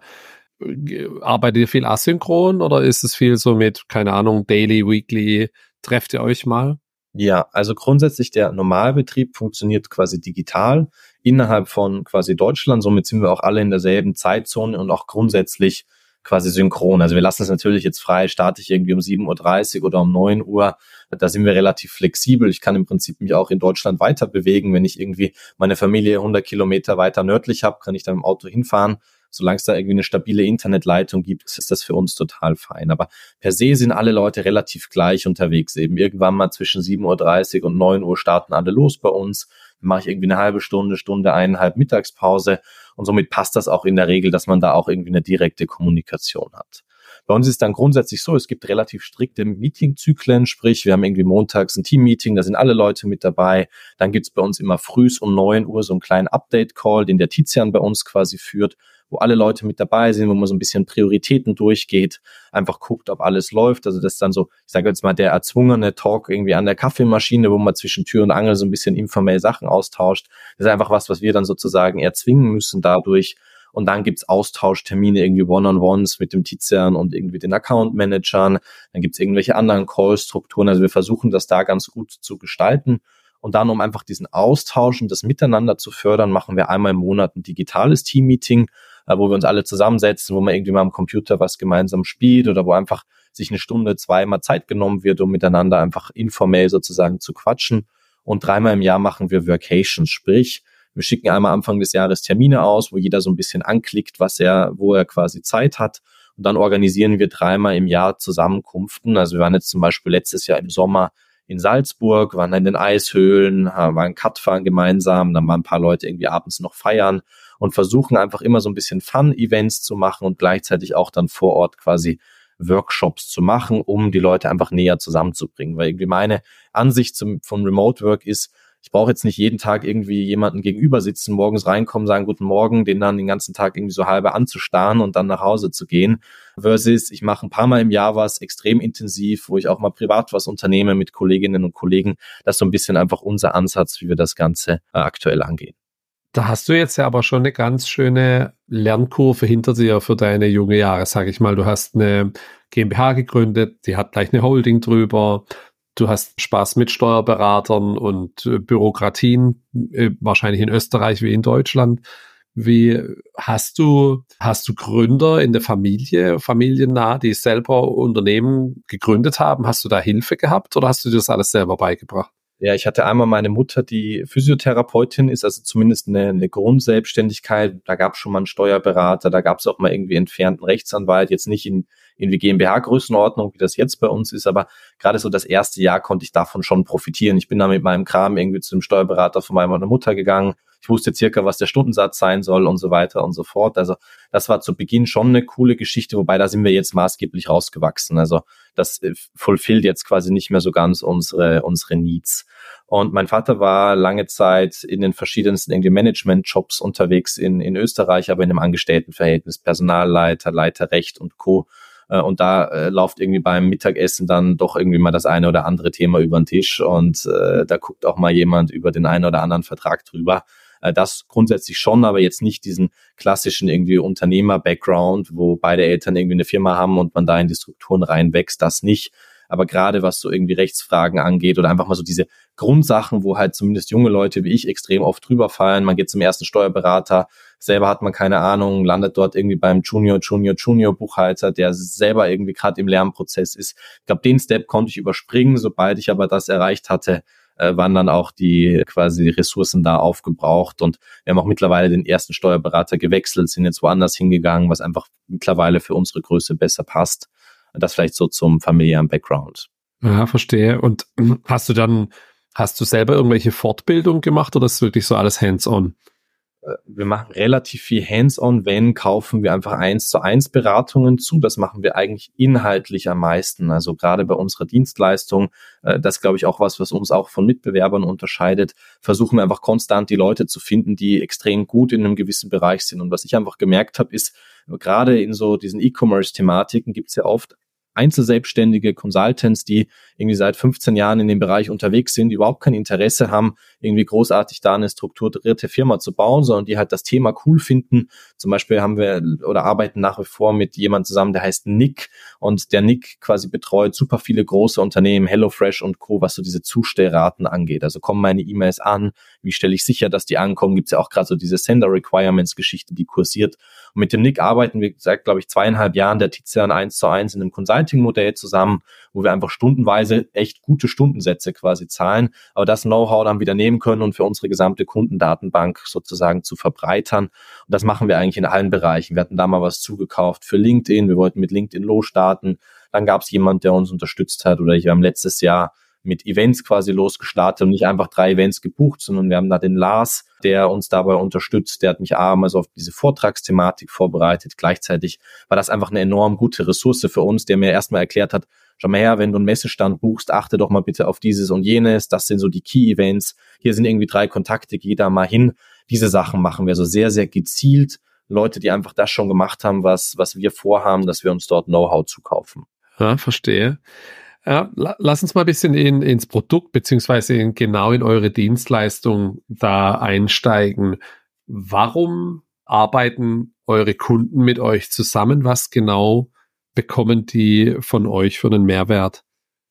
arbeitet ihr viel asynchron oder ist es viel so mit, keine Ahnung, daily, weekly, trefft ihr euch mal? Ja, also grundsätzlich der Normalbetrieb funktioniert quasi digital innerhalb von quasi Deutschland. Somit sind wir auch alle in derselben Zeitzone und auch grundsätzlich quasi synchron. Also wir lassen es natürlich jetzt frei, starte ich irgendwie um 7.30 Uhr oder um 9 Uhr. Da sind wir relativ flexibel. Ich kann im Prinzip mich auch in Deutschland weiter bewegen. Wenn ich irgendwie meine Familie 100 Kilometer weiter nördlich habe, kann ich dann im Auto hinfahren solange es da irgendwie eine stabile Internetleitung gibt, ist das für uns total fein. Aber per se sind alle Leute relativ gleich unterwegs. Eben irgendwann mal zwischen 7.30 Uhr und 9 Uhr starten alle los bei uns. Dann mache ich irgendwie eine halbe Stunde, Stunde, eineinhalb Mittagspause. Und somit passt das auch in der Regel, dass man da auch irgendwie eine direkte Kommunikation hat. Bei uns ist dann grundsätzlich so, es gibt relativ strikte Meetingzyklen, sprich, wir haben irgendwie montags ein Team-Meeting, da sind alle Leute mit dabei. Dann gibt's bei uns immer frühs um neun Uhr so einen kleinen Update-Call, den der Tizian bei uns quasi führt, wo alle Leute mit dabei sind, wo man so ein bisschen Prioritäten durchgeht, einfach guckt, ob alles läuft. Also das ist dann so, ich sage jetzt mal, der erzwungene Talk irgendwie an der Kaffeemaschine, wo man zwischen Tür und Angel so ein bisschen informell Sachen austauscht. Das ist einfach was, was wir dann sozusagen erzwingen müssen dadurch. Und dann gibt's Austauschtermine, irgendwie One-on-Ones mit dem Tizian und irgendwie den Account-Managern. Dann gibt's irgendwelche anderen Call-Strukturen. Also wir versuchen das da ganz gut zu gestalten. Und dann, um einfach diesen Austausch und das Miteinander zu fördern, machen wir einmal im Monat ein digitales Team-Meeting, äh, wo wir uns alle zusammensetzen, wo man irgendwie mal am Computer was gemeinsam spielt oder wo einfach sich eine Stunde, zweimal Zeit genommen wird, um miteinander einfach informell sozusagen zu quatschen. Und dreimal im Jahr machen wir Vacations, sprich, wir schicken einmal Anfang des Jahres Termine aus, wo jeder so ein bisschen anklickt, was er, wo er quasi Zeit hat. Und dann organisieren wir dreimal im Jahr Zusammenkunften. Also wir waren jetzt zum Beispiel letztes Jahr im Sommer in Salzburg, waren in den Eishöhlen, waren Cutfahren gemeinsam, dann waren ein paar Leute irgendwie abends noch feiern und versuchen einfach immer so ein bisschen Fun-Events zu machen und gleichzeitig auch dann vor Ort quasi Workshops zu machen, um die Leute einfach näher zusammenzubringen. Weil irgendwie meine Ansicht zum, von Remote Work ist, ich brauche jetzt nicht jeden Tag irgendwie jemanden gegenüber sitzen, morgens reinkommen, sagen Guten Morgen, den dann den ganzen Tag irgendwie so halbe anzustarren und dann nach Hause zu gehen. Versus ich mache ein paar Mal im Jahr was extrem intensiv, wo ich auch mal privat was unternehme mit Kolleginnen und Kollegen. Das ist so ein bisschen einfach unser Ansatz, wie wir das Ganze äh, aktuell angehen. Da hast du jetzt ja aber schon eine ganz schöne Lernkurve hinter dir für deine junge Jahre, sag ich mal. Du hast eine GmbH gegründet, die hat gleich eine Holding drüber. Du hast Spaß mit Steuerberatern und äh, Bürokratien, äh, wahrscheinlich in Österreich wie in Deutschland. Wie hast du, hast du Gründer in der Familie, familiennah, die selber Unternehmen gegründet haben? Hast du da Hilfe gehabt oder hast du dir das alles selber beigebracht? Ja, ich hatte einmal meine Mutter, die Physiotherapeutin ist, also zumindest eine, eine Grundselbstständigkeit. Da gab es schon mal einen Steuerberater, da gab es auch mal irgendwie entfernten Rechtsanwalt, jetzt nicht in, in die GmbH-Größenordnung, wie das jetzt bei uns ist, aber gerade so das erste Jahr konnte ich davon schon profitieren. Ich bin da mit meinem Kram irgendwie zu dem Steuerberater von meiner Mutter gegangen, ich wusste circa, was der Stundensatz sein soll und so weiter und so fort. Also das war zu Beginn schon eine coole Geschichte, wobei da sind wir jetzt maßgeblich rausgewachsen. Also das äh, fulfillt jetzt quasi nicht mehr so ganz unsere, unsere Needs. Und mein Vater war lange Zeit in den verschiedensten irgendwie Management-Jobs unterwegs in, in Österreich, aber in einem Angestelltenverhältnis, Personalleiter, Leiter Recht und Co. Äh, und da äh, läuft irgendwie beim Mittagessen dann doch irgendwie mal das eine oder andere Thema über den Tisch und äh, da guckt auch mal jemand über den einen oder anderen Vertrag drüber. Äh, das grundsätzlich schon, aber jetzt nicht diesen klassischen irgendwie Unternehmer-Background, wo beide Eltern irgendwie eine Firma haben und man da in die Strukturen reinwächst, das nicht. Aber gerade was so irgendwie Rechtsfragen angeht oder einfach mal so diese Grundsachen, wo halt zumindest junge Leute wie ich extrem oft drüber fallen. Man geht zum ersten Steuerberater, selber hat man keine Ahnung, landet dort irgendwie beim Junior, Junior, Junior Buchhalter, der selber irgendwie gerade im Lernprozess ist. Ich glaube, den Step konnte ich überspringen. Sobald ich aber das erreicht hatte, äh, waren dann auch die quasi Ressourcen da aufgebraucht und wir haben auch mittlerweile den ersten Steuerberater gewechselt, sind jetzt woanders hingegangen, was einfach mittlerweile für unsere Größe besser passt. Das vielleicht so zum familiären Background. Ja, verstehe. Und hast du dann, hast du selber irgendwelche Fortbildung gemacht oder ist wirklich so alles hands-on? Äh, wir machen relativ viel Hands-on, wenn kaufen wir einfach eins zu eins Beratungen zu. Das machen wir eigentlich inhaltlich am meisten. Also gerade bei unserer Dienstleistung, äh, das glaube ich auch was, was uns auch von Mitbewerbern unterscheidet, versuchen wir einfach konstant die Leute zu finden, die extrem gut in einem gewissen Bereich sind. Und was ich einfach gemerkt habe, ist, gerade in so diesen E-Commerce-Thematiken gibt es ja oft Einzelselbstständige, Consultants, die irgendwie seit 15 Jahren in dem Bereich unterwegs sind, die überhaupt kein Interesse haben, irgendwie großartig da eine strukturierte Firma zu bauen, sondern die halt das Thema cool finden. Zum Beispiel haben wir oder arbeiten nach wie vor mit jemand zusammen, der heißt Nick und der Nick quasi betreut super viele große Unternehmen, HelloFresh und Co., was so diese Zustellraten angeht. Also kommen meine E-Mails an, wie stelle ich sicher, dass die ankommen? Gibt es ja auch gerade so diese Sender Requirements Geschichte, die kursiert. Und mit dem Nick arbeiten wir seit, glaube ich, zweieinhalb Jahren der Tizian eins zu eins in einem Consulting-Modell zusammen, wo wir einfach stundenweise echt gute Stundensätze quasi zahlen, aber das Know-how dann wieder nehmen können und für unsere gesamte Kundendatenbank sozusagen zu verbreitern. Und das machen wir eigentlich in allen Bereichen. Wir hatten da mal was zugekauft für LinkedIn. Wir wollten mit LinkedIn losstarten. Dann gab es jemand, der uns unterstützt hat oder ich haben letztes Jahr mit Events quasi losgestartet und nicht einfach drei Events gebucht, sondern wir haben da den Lars, der uns dabei unterstützt. Der hat mich abends auf diese Vortragsthematik vorbereitet. Gleichzeitig war das einfach eine enorm gute Ressource für uns, der mir erstmal erklärt hat, schau mal her, wenn du einen Messestand buchst, achte doch mal bitte auf dieses und jenes. Das sind so die Key-Events. Hier sind irgendwie drei Kontakte, geh da mal hin. Diese Sachen machen wir so sehr, sehr gezielt. Leute, die einfach das schon gemacht haben, was, was wir vorhaben, dass wir uns dort Know-how zukaufen. Ja, verstehe. Ja, lass uns mal ein bisschen in, ins Produkt beziehungsweise in, genau in eure Dienstleistung da einsteigen. Warum arbeiten eure Kunden mit euch zusammen? Was genau bekommen die von euch für einen Mehrwert?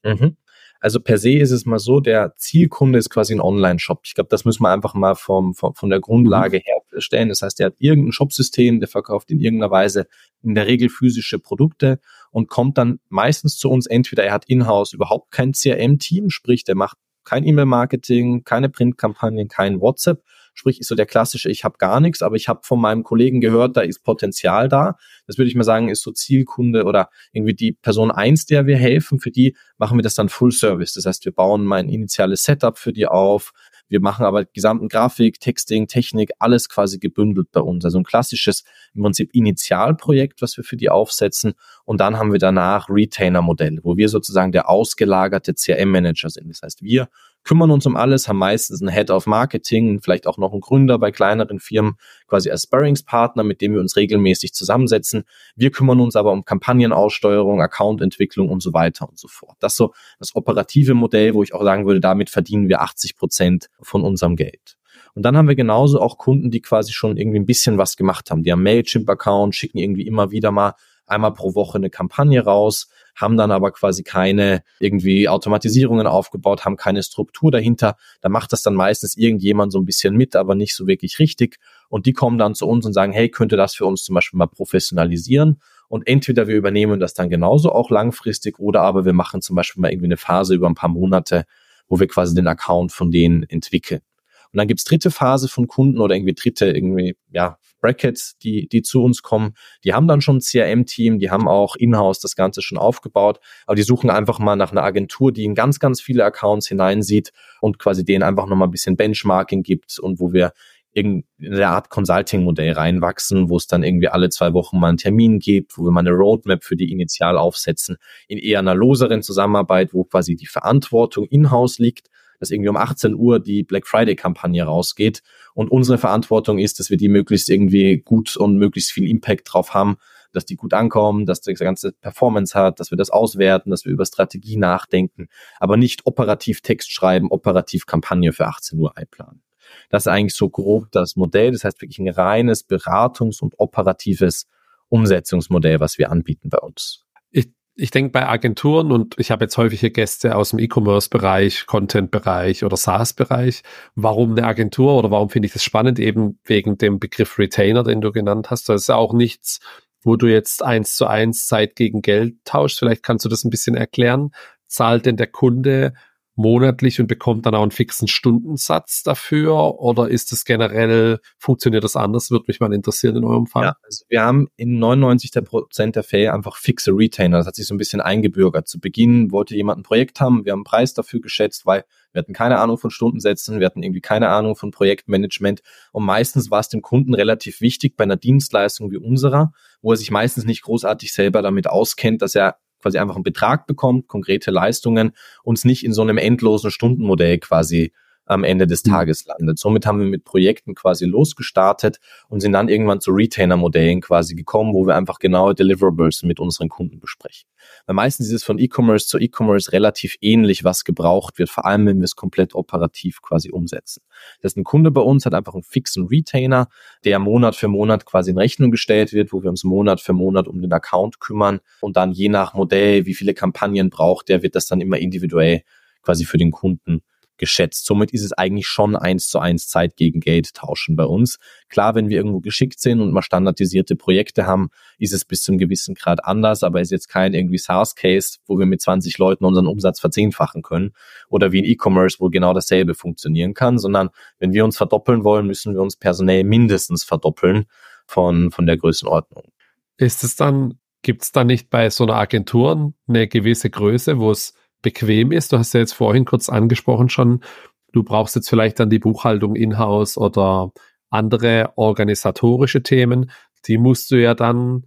Mhm. Also per se ist es mal so, der Zielkunde ist quasi ein Online-Shop. Ich glaube, das müssen wir einfach mal vom, vom, von der Grundlage mhm. herstellen. Das heißt, der hat irgendein Shopsystem, der verkauft in irgendeiner Weise in der Regel physische Produkte und kommt dann meistens zu uns. Entweder er hat in-house überhaupt kein CRM-Team, sprich, der macht kein E-Mail-Marketing, keine Printkampagnen, kein WhatsApp, Sprich, ist so der klassische, ich habe gar nichts, aber ich habe von meinem Kollegen gehört, da ist Potenzial da. Das würde ich mal sagen, ist so Zielkunde oder irgendwie die Person eins, der wir helfen. Für die machen wir das dann Full Service. Das heißt, wir bauen mein initiales Setup für die auf. Wir machen aber gesamten Grafik, Texting, Technik, alles quasi gebündelt bei uns. Also ein klassisches im Prinzip Initialprojekt, was wir für die aufsetzen. Und dann haben wir danach Retainer-Modelle, wo wir sozusagen der ausgelagerte CRM-Manager sind. Das heißt, wir kümmern uns um alles, haben meistens einen Head of Marketing, vielleicht auch noch einen Gründer bei kleineren Firmen, quasi als Sparringspartner, mit dem wir uns regelmäßig zusammensetzen. Wir kümmern uns aber um Kampagnenaussteuerung, Accountentwicklung und so weiter und so fort. Das ist so das operative Modell, wo ich auch sagen würde, damit verdienen wir 80 Prozent von unserem Geld. Und dann haben wir genauso auch Kunden, die quasi schon irgendwie ein bisschen was gemacht haben. Die haben Mailchimp-Account, schicken irgendwie immer wieder mal einmal pro Woche eine Kampagne raus, haben dann aber quasi keine irgendwie Automatisierungen aufgebaut, haben keine Struktur dahinter. Da macht das dann meistens irgendjemand so ein bisschen mit, aber nicht so wirklich richtig. Und die kommen dann zu uns und sagen, hey, könnte das für uns zum Beispiel mal professionalisieren? Und entweder wir übernehmen das dann genauso auch langfristig oder aber wir machen zum Beispiel mal irgendwie eine Phase über ein paar Monate, wo wir quasi den Account von denen entwickeln. Und dann gibt's dritte Phase von Kunden oder irgendwie dritte irgendwie, ja, Brackets, die, die zu uns kommen. Die haben dann schon ein CRM-Team, die haben auch in-house das Ganze schon aufgebaut, aber die suchen einfach mal nach einer Agentur, die in ganz, ganz viele Accounts hineinsieht und quasi denen einfach nochmal ein bisschen Benchmarking gibt und wo wir in eine Art Consulting-Modell reinwachsen, wo es dann irgendwie alle zwei Wochen mal einen Termin gibt, wo wir mal eine Roadmap für die initial aufsetzen, in eher einer loseren Zusammenarbeit, wo quasi die Verantwortung in-house liegt, dass irgendwie um 18 Uhr die Black Friday Kampagne rausgeht. Und unsere Verantwortung ist, dass wir die möglichst irgendwie gut und möglichst viel Impact drauf haben, dass die gut ankommen, dass das ganze Performance hat, dass wir das auswerten, dass wir über Strategie nachdenken, aber nicht operativ Text schreiben, operativ Kampagne für 18 Uhr einplanen. Das ist eigentlich so grob das Modell. Das heißt wirklich ein reines Beratungs- und operatives Umsetzungsmodell, was wir anbieten bei uns ich denke bei Agenturen und ich habe jetzt häufige Gäste aus dem E-Commerce-Bereich, Content-Bereich oder SaaS-Bereich. Warum eine Agentur oder warum finde ich das spannend? Eben wegen dem Begriff Retainer, den du genannt hast. Das ist ja auch nichts, wo du jetzt eins zu eins Zeit gegen Geld tauschst. Vielleicht kannst du das ein bisschen erklären. Zahlt denn der Kunde monatlich und bekommt dann auch einen fixen Stundensatz dafür? Oder ist das generell, funktioniert das anders? Würde mich mal interessieren in eurem Fall. Ja, also wir haben in 99 der Prozent der Fälle einfach fixe Retainer. Das hat sich so ein bisschen eingebürgert. Zu Beginn wollte jemand ein Projekt haben. Wir haben einen Preis dafür geschätzt, weil wir hatten keine Ahnung von Stundensätzen. Wir hatten irgendwie keine Ahnung von Projektmanagement. Und meistens war es dem Kunden relativ wichtig bei einer Dienstleistung wie unserer, wo er sich meistens nicht großartig selber damit auskennt, dass er quasi einfach einen Betrag bekommt, konkrete Leistungen, uns nicht in so einem endlosen Stundenmodell quasi am Ende des mhm. Tages landet. Somit haben wir mit Projekten quasi losgestartet und sind dann irgendwann zu Retainer-Modellen quasi gekommen, wo wir einfach genaue Deliverables mit unseren Kunden besprechen. Weil meistens ist es von E-Commerce zu E-Commerce relativ ähnlich, was gebraucht wird, vor allem wenn wir es komplett operativ quasi umsetzen. Das ist ein Kunde bei uns, hat einfach einen fixen Retainer, der Monat für Monat quasi in Rechnung gestellt wird, wo wir uns Monat für Monat um den Account kümmern und dann je nach Modell, wie viele Kampagnen braucht, der wird das dann immer individuell quasi für den Kunden geschätzt. Somit ist es eigentlich schon eins zu eins Zeit gegen Geld tauschen bei uns. Klar, wenn wir irgendwo geschickt sind und mal standardisierte Projekte haben, ist es bis zum gewissen Grad anders, aber ist jetzt kein irgendwie SaaS-Case, wo wir mit 20 Leuten unseren Umsatz verzehnfachen können oder wie in E-Commerce, wo genau dasselbe funktionieren kann, sondern wenn wir uns verdoppeln wollen, müssen wir uns personell mindestens verdoppeln von, von der Größenordnung. Ist es dann, gibt es da nicht bei so einer Agentur eine gewisse Größe, wo es bequem ist. Du hast ja jetzt vorhin kurz angesprochen schon, du brauchst jetzt vielleicht dann die Buchhaltung in-house oder andere organisatorische Themen. Die musst du ja dann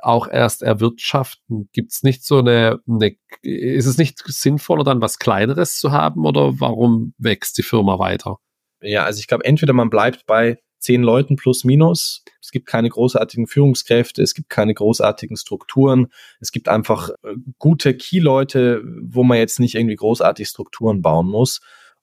auch erst erwirtschaften. Gibt es nicht so eine, eine, ist es nicht sinnvoller, dann was Kleineres zu haben oder warum wächst die Firma weiter? Ja, also ich glaube, entweder man bleibt bei zehn Leuten plus minus. Es gibt keine großartigen Führungskräfte, es gibt keine großartigen Strukturen. Es gibt einfach äh, gute Key-Leute, wo man jetzt nicht irgendwie großartig Strukturen bauen muss.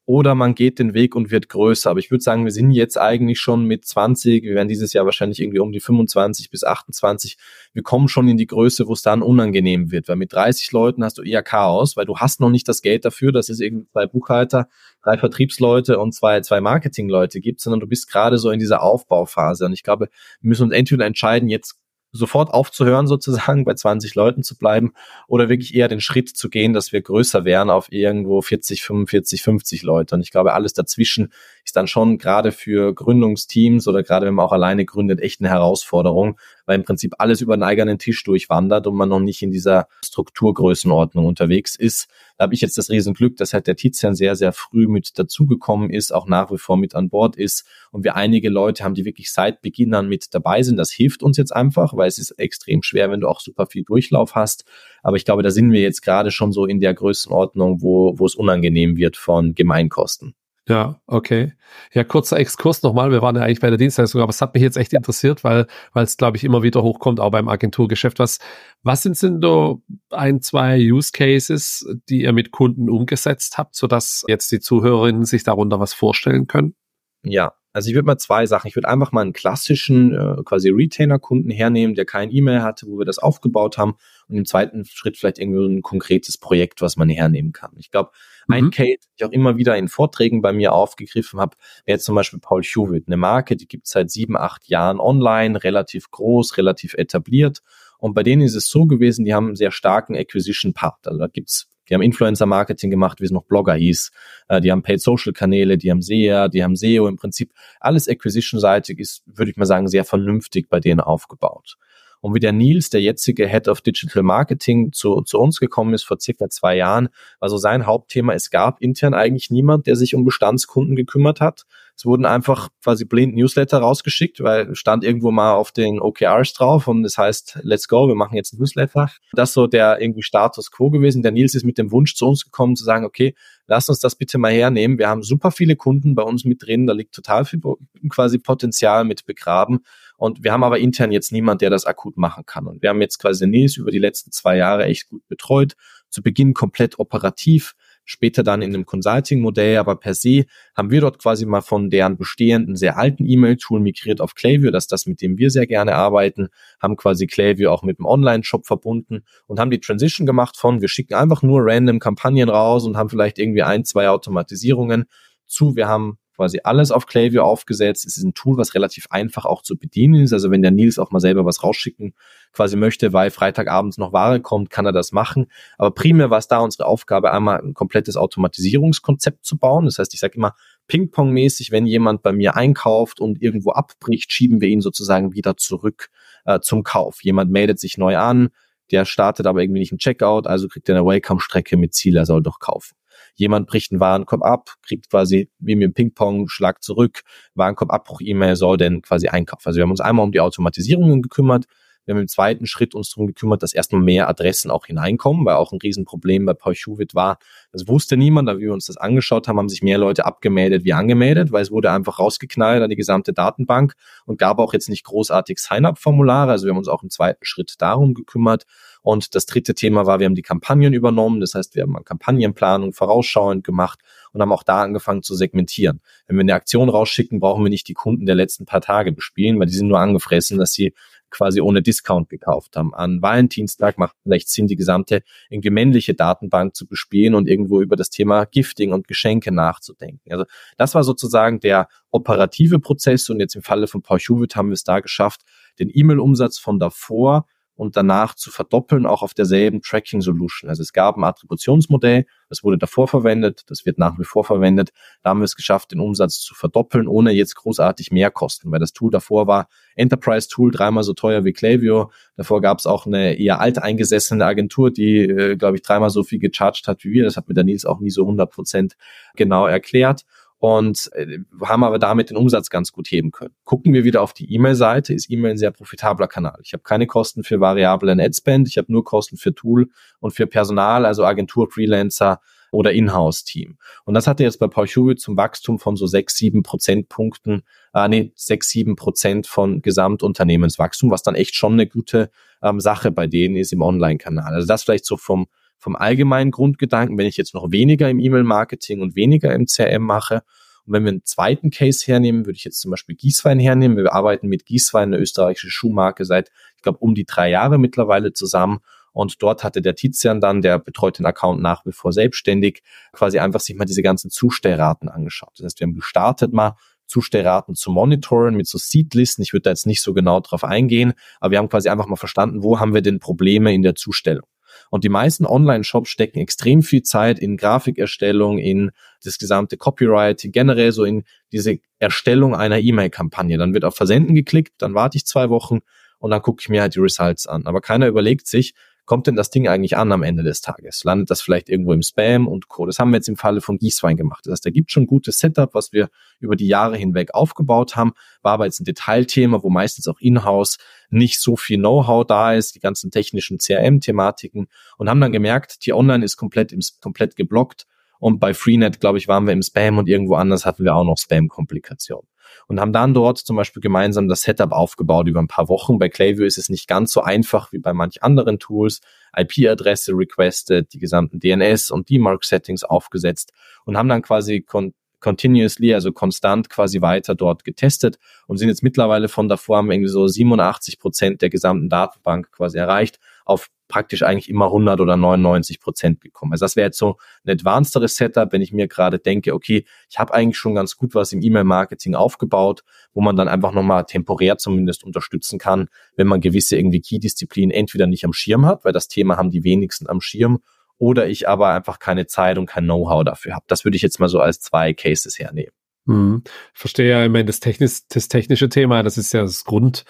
Oder man geht den Weg und wird größer. Aber ich würde sagen, wir sind jetzt eigentlich schon mit 20, wir werden dieses Jahr wahrscheinlich irgendwie um die 25 bis 28. Wir kommen schon in die Größe, wo es dann unangenehm wird, weil mit 30 Leuten hast du eher Chaos, weil du hast noch nicht das Geld dafür, dass es irgendwie zwei Buchhalter, drei Vertriebsleute und zwei, zwei Marketingleute gibt, sondern du bist gerade so in dieser Aufbauphase. Und ich glaube, wir müssen uns entweder entscheiden, jetzt sofort aufzuhören, sozusagen bei 20 Leuten zu bleiben oder wirklich eher den Schritt zu gehen, dass wir größer wären auf irgendwo 40, 45, 50 Leute. Und ich glaube, alles dazwischen ist dann schon gerade für Gründungsteams oder gerade wenn man auch alleine gründet, echt eine Herausforderung, weil im Prinzip alles über einen eigenen Tisch durchwandert und man noch nicht in dieser Strukturgrößenordnung unterwegs ist. Da habe ich jetzt das Riesenglück, dass halt der Tizian sehr, sehr früh mit dazugekommen ist, auch nach wie vor mit an Bord ist und wir einige Leute haben, die wirklich seit Beginn an mit dabei sind. Das hilft uns jetzt einfach, weil es ist extrem schwer, wenn du auch super viel Durchlauf hast. Aber ich glaube, da sind wir jetzt gerade schon so in der Größenordnung, wo, wo es unangenehm wird von Gemeinkosten. Ja, okay. Ja, kurzer Exkurs nochmal. Wir waren ja eigentlich bei der Dienstleistung, aber es hat mich jetzt echt interessiert, weil weil es, glaube ich, immer wieder hochkommt, auch beim Agenturgeschäft. Was, was sind denn da ein, zwei Use Cases, die ihr mit Kunden umgesetzt habt, sodass jetzt die Zuhörerinnen sich darunter was vorstellen können? Ja, also ich würde mal zwei Sachen. Ich würde einfach mal einen klassischen äh, quasi Retainer-Kunden hernehmen, der kein E-Mail hatte, wo wir das aufgebaut haben. Und im zweiten Schritt vielleicht irgendwie ein konkretes Projekt, was man hernehmen kann. Ich glaube, mhm. ein Case, den ich auch immer wieder in Vorträgen bei mir aufgegriffen habe, wäre jetzt zum Beispiel Paul Hewitt, eine Marke, die gibt es seit sieben, acht Jahren online, relativ groß, relativ etabliert. Und bei denen ist es so gewesen, die haben einen sehr starken Acquisition-Part. Also da gibt's die haben Influencer-Marketing gemacht, wie es noch Blogger hieß. Äh, die haben Paid-Social-Kanäle, die haben SEA, die haben SEO. Im Prinzip alles Acquisition-seitig ist, würde ich mal sagen, sehr vernünftig bei denen aufgebaut. Und wie der Nils, der jetzige Head of Digital Marketing, zu, zu uns gekommen ist vor circa zwei Jahren, war so sein Hauptthema, es gab intern eigentlich niemand, der sich um Bestandskunden gekümmert hat. Es wurden einfach quasi blind Newsletter rausgeschickt, weil stand irgendwo mal auf den OKRs drauf und es das heißt, let's go, wir machen jetzt Newsletter. Das ist so der irgendwie Status quo gewesen. Der Nils ist mit dem Wunsch zu uns gekommen, zu sagen, okay, lass uns das bitte mal hernehmen. Wir haben super viele Kunden bei uns mit drin, da liegt total viel quasi Potenzial mit begraben. Und wir haben aber intern jetzt niemand, der das akut machen kann. Und wir haben jetzt quasi Nils über die letzten zwei Jahre echt gut betreut. Zu Beginn komplett operativ, später dann in einem Consulting-Modell, aber per se haben wir dort quasi mal von deren bestehenden, sehr alten E-Mail-Tool migriert auf Klaviyo, das ist das, mit dem wir sehr gerne arbeiten, haben quasi Klaviyo auch mit dem Online-Shop verbunden und haben die Transition gemacht von, wir schicken einfach nur random Kampagnen raus und haben vielleicht irgendwie ein, zwei Automatisierungen zu, wir haben quasi alles auf Klaviyo aufgesetzt. Es ist ein Tool, was relativ einfach auch zu bedienen ist. Also wenn der Nils auch mal selber was rausschicken quasi möchte, weil Freitagabends noch Ware kommt, kann er das machen. Aber primär war es da unsere Aufgabe, einmal ein komplettes Automatisierungskonzept zu bauen. Das heißt, ich sage immer, Ping-Pong-mäßig, wenn jemand bei mir einkauft und irgendwo abbricht, schieben wir ihn sozusagen wieder zurück äh, zum Kauf. Jemand meldet sich neu an, der startet aber irgendwie nicht ein Checkout, also kriegt er eine Welcome-Strecke mit Ziel, er soll doch kaufen. Jemand bricht einen Warenkorb ab, kriegt quasi wie mit dem Ping-Pong, Schlag zurück, Warenkorb-Abbruch-E-Mail soll dann quasi einkaufen. Also wir haben uns einmal um die Automatisierungen gekümmert, wir haben im zweiten Schritt uns darum gekümmert, dass erstmal mehr Adressen auch hineinkommen, weil auch ein Riesenproblem bei Paul Schuvit war, das wusste niemand, aber wie wir uns das angeschaut haben, haben sich mehr Leute abgemeldet wie angemeldet, weil es wurde einfach rausgeknallt an die gesamte Datenbank und gab auch jetzt nicht großartig Sign-up-Formulare. Also wir haben uns auch im zweiten Schritt darum gekümmert. Und das dritte Thema war, wir haben die Kampagnen übernommen. Das heißt, wir haben Kampagnenplanung vorausschauend gemacht und haben auch da angefangen zu segmentieren. Wenn wir eine Aktion rausschicken, brauchen wir nicht die Kunden der letzten paar Tage bespielen, weil die sind nur angefressen, dass sie quasi ohne Discount gekauft haben. An Valentinstag macht vielleicht Sinn, die gesamte irgendwie männliche Datenbank zu bespielen und irgendwo über das Thema Gifting und Geschenke nachzudenken. Also das war sozusagen der operative Prozess und jetzt im Falle von Paul Hewitt haben wir es da geschafft, den E-Mail-Umsatz von davor und danach zu verdoppeln, auch auf derselben Tracking Solution. Also es gab ein Attributionsmodell, das wurde davor verwendet, das wird nach wie vor verwendet. Da haben wir es geschafft, den Umsatz zu verdoppeln, ohne jetzt großartig mehr Kosten, weil das Tool davor war Enterprise Tool, dreimal so teuer wie Klaviyo. Davor gab es auch eine eher alteingesessene Agentur, die, äh, glaube ich, dreimal so viel gecharged hat wie wir. Das hat mir der Nils auch nie so 100 Prozent genau erklärt und äh, haben aber damit den Umsatz ganz gut heben können. Gucken wir wieder auf die E-Mail-Seite, ist E-Mail ein sehr profitabler Kanal. Ich habe keine Kosten für variablen Adspend, ich habe nur Kosten für Tool und für Personal, also Agentur, Freelancer oder Inhouse-Team. Und das hatte jetzt bei Paul Hewitt zum Wachstum von so sechs, sieben Prozentpunkten, äh, nee, sechs, sieben Prozent von Gesamtunternehmenswachstum, was dann echt schon eine gute ähm, Sache bei denen ist im Online-Kanal. Also das vielleicht so vom vom allgemeinen Grundgedanken, wenn ich jetzt noch weniger im E-Mail-Marketing und weniger im CRM mache. Und wenn wir einen zweiten Case hernehmen, würde ich jetzt zum Beispiel Gießwein hernehmen. Wir arbeiten mit Gießwein, eine österreichische Schuhmarke, seit, ich glaube, um die drei Jahre mittlerweile zusammen. Und dort hatte der Tizian dann, der betreut den Account nach wie vor selbstständig, quasi einfach sich mal diese ganzen Zustellraten angeschaut. Das heißt, wir haben gestartet mal Zustellraten zu monitoren mit so Seedlisten. Ich würde da jetzt nicht so genau drauf eingehen, aber wir haben quasi einfach mal verstanden, wo haben wir denn Probleme in der Zustellung. Und die meisten Online-Shops stecken extrem viel Zeit in Grafikerstellung, in das gesamte Copyright, generell so in diese Erstellung einer E-Mail-Kampagne. Dann wird auf Versenden geklickt, dann warte ich zwei Wochen und dann gucke ich mir halt die Results an. Aber keiner überlegt sich, kommt denn das Ding eigentlich an am Ende des Tages? Landet das vielleicht irgendwo im Spam und Co. Das haben wir jetzt im Falle von Gießwein gemacht. Das heißt, da gibt schon gutes Setup, was wir über die Jahre hinweg aufgebaut haben, war aber jetzt ein Detailthema, wo meistens auch in-house nicht so viel Know-how da ist, die ganzen technischen CRM-Thematiken und haben dann gemerkt, die Online ist komplett, im, komplett geblockt und bei Freenet, glaube ich, waren wir im Spam und irgendwo anders hatten wir auch noch Spam-Komplikationen und haben dann dort zum Beispiel gemeinsam das Setup aufgebaut über ein paar Wochen. Bei Klaviyo ist es nicht ganz so einfach wie bei manch anderen Tools. IP-Adresse requested, die gesamten DNS und DMARC-Settings aufgesetzt und haben dann quasi kon continuously, also konstant quasi weiter dort getestet und sind jetzt mittlerweile von davor haben irgendwie so 87 Prozent der gesamten Datenbank quasi erreicht auf praktisch eigentlich immer 100 oder 99 Prozent gekommen. Also das wäre jetzt so ein advancederes Setup, wenn ich mir gerade denke, okay, ich habe eigentlich schon ganz gut was im E-Mail-Marketing aufgebaut, wo man dann einfach nochmal temporär zumindest unterstützen kann, wenn man gewisse irgendwie Key-Disziplinen entweder nicht am Schirm hat, weil das Thema haben die wenigsten am Schirm, oder ich aber einfach keine Zeit und kein Know-how dafür habe. Das würde ich jetzt mal so als zwei Cases hernehmen. Hm. Verstehe ja, ich meine, das, technisch, das technische Thema, das ist ja das Grund,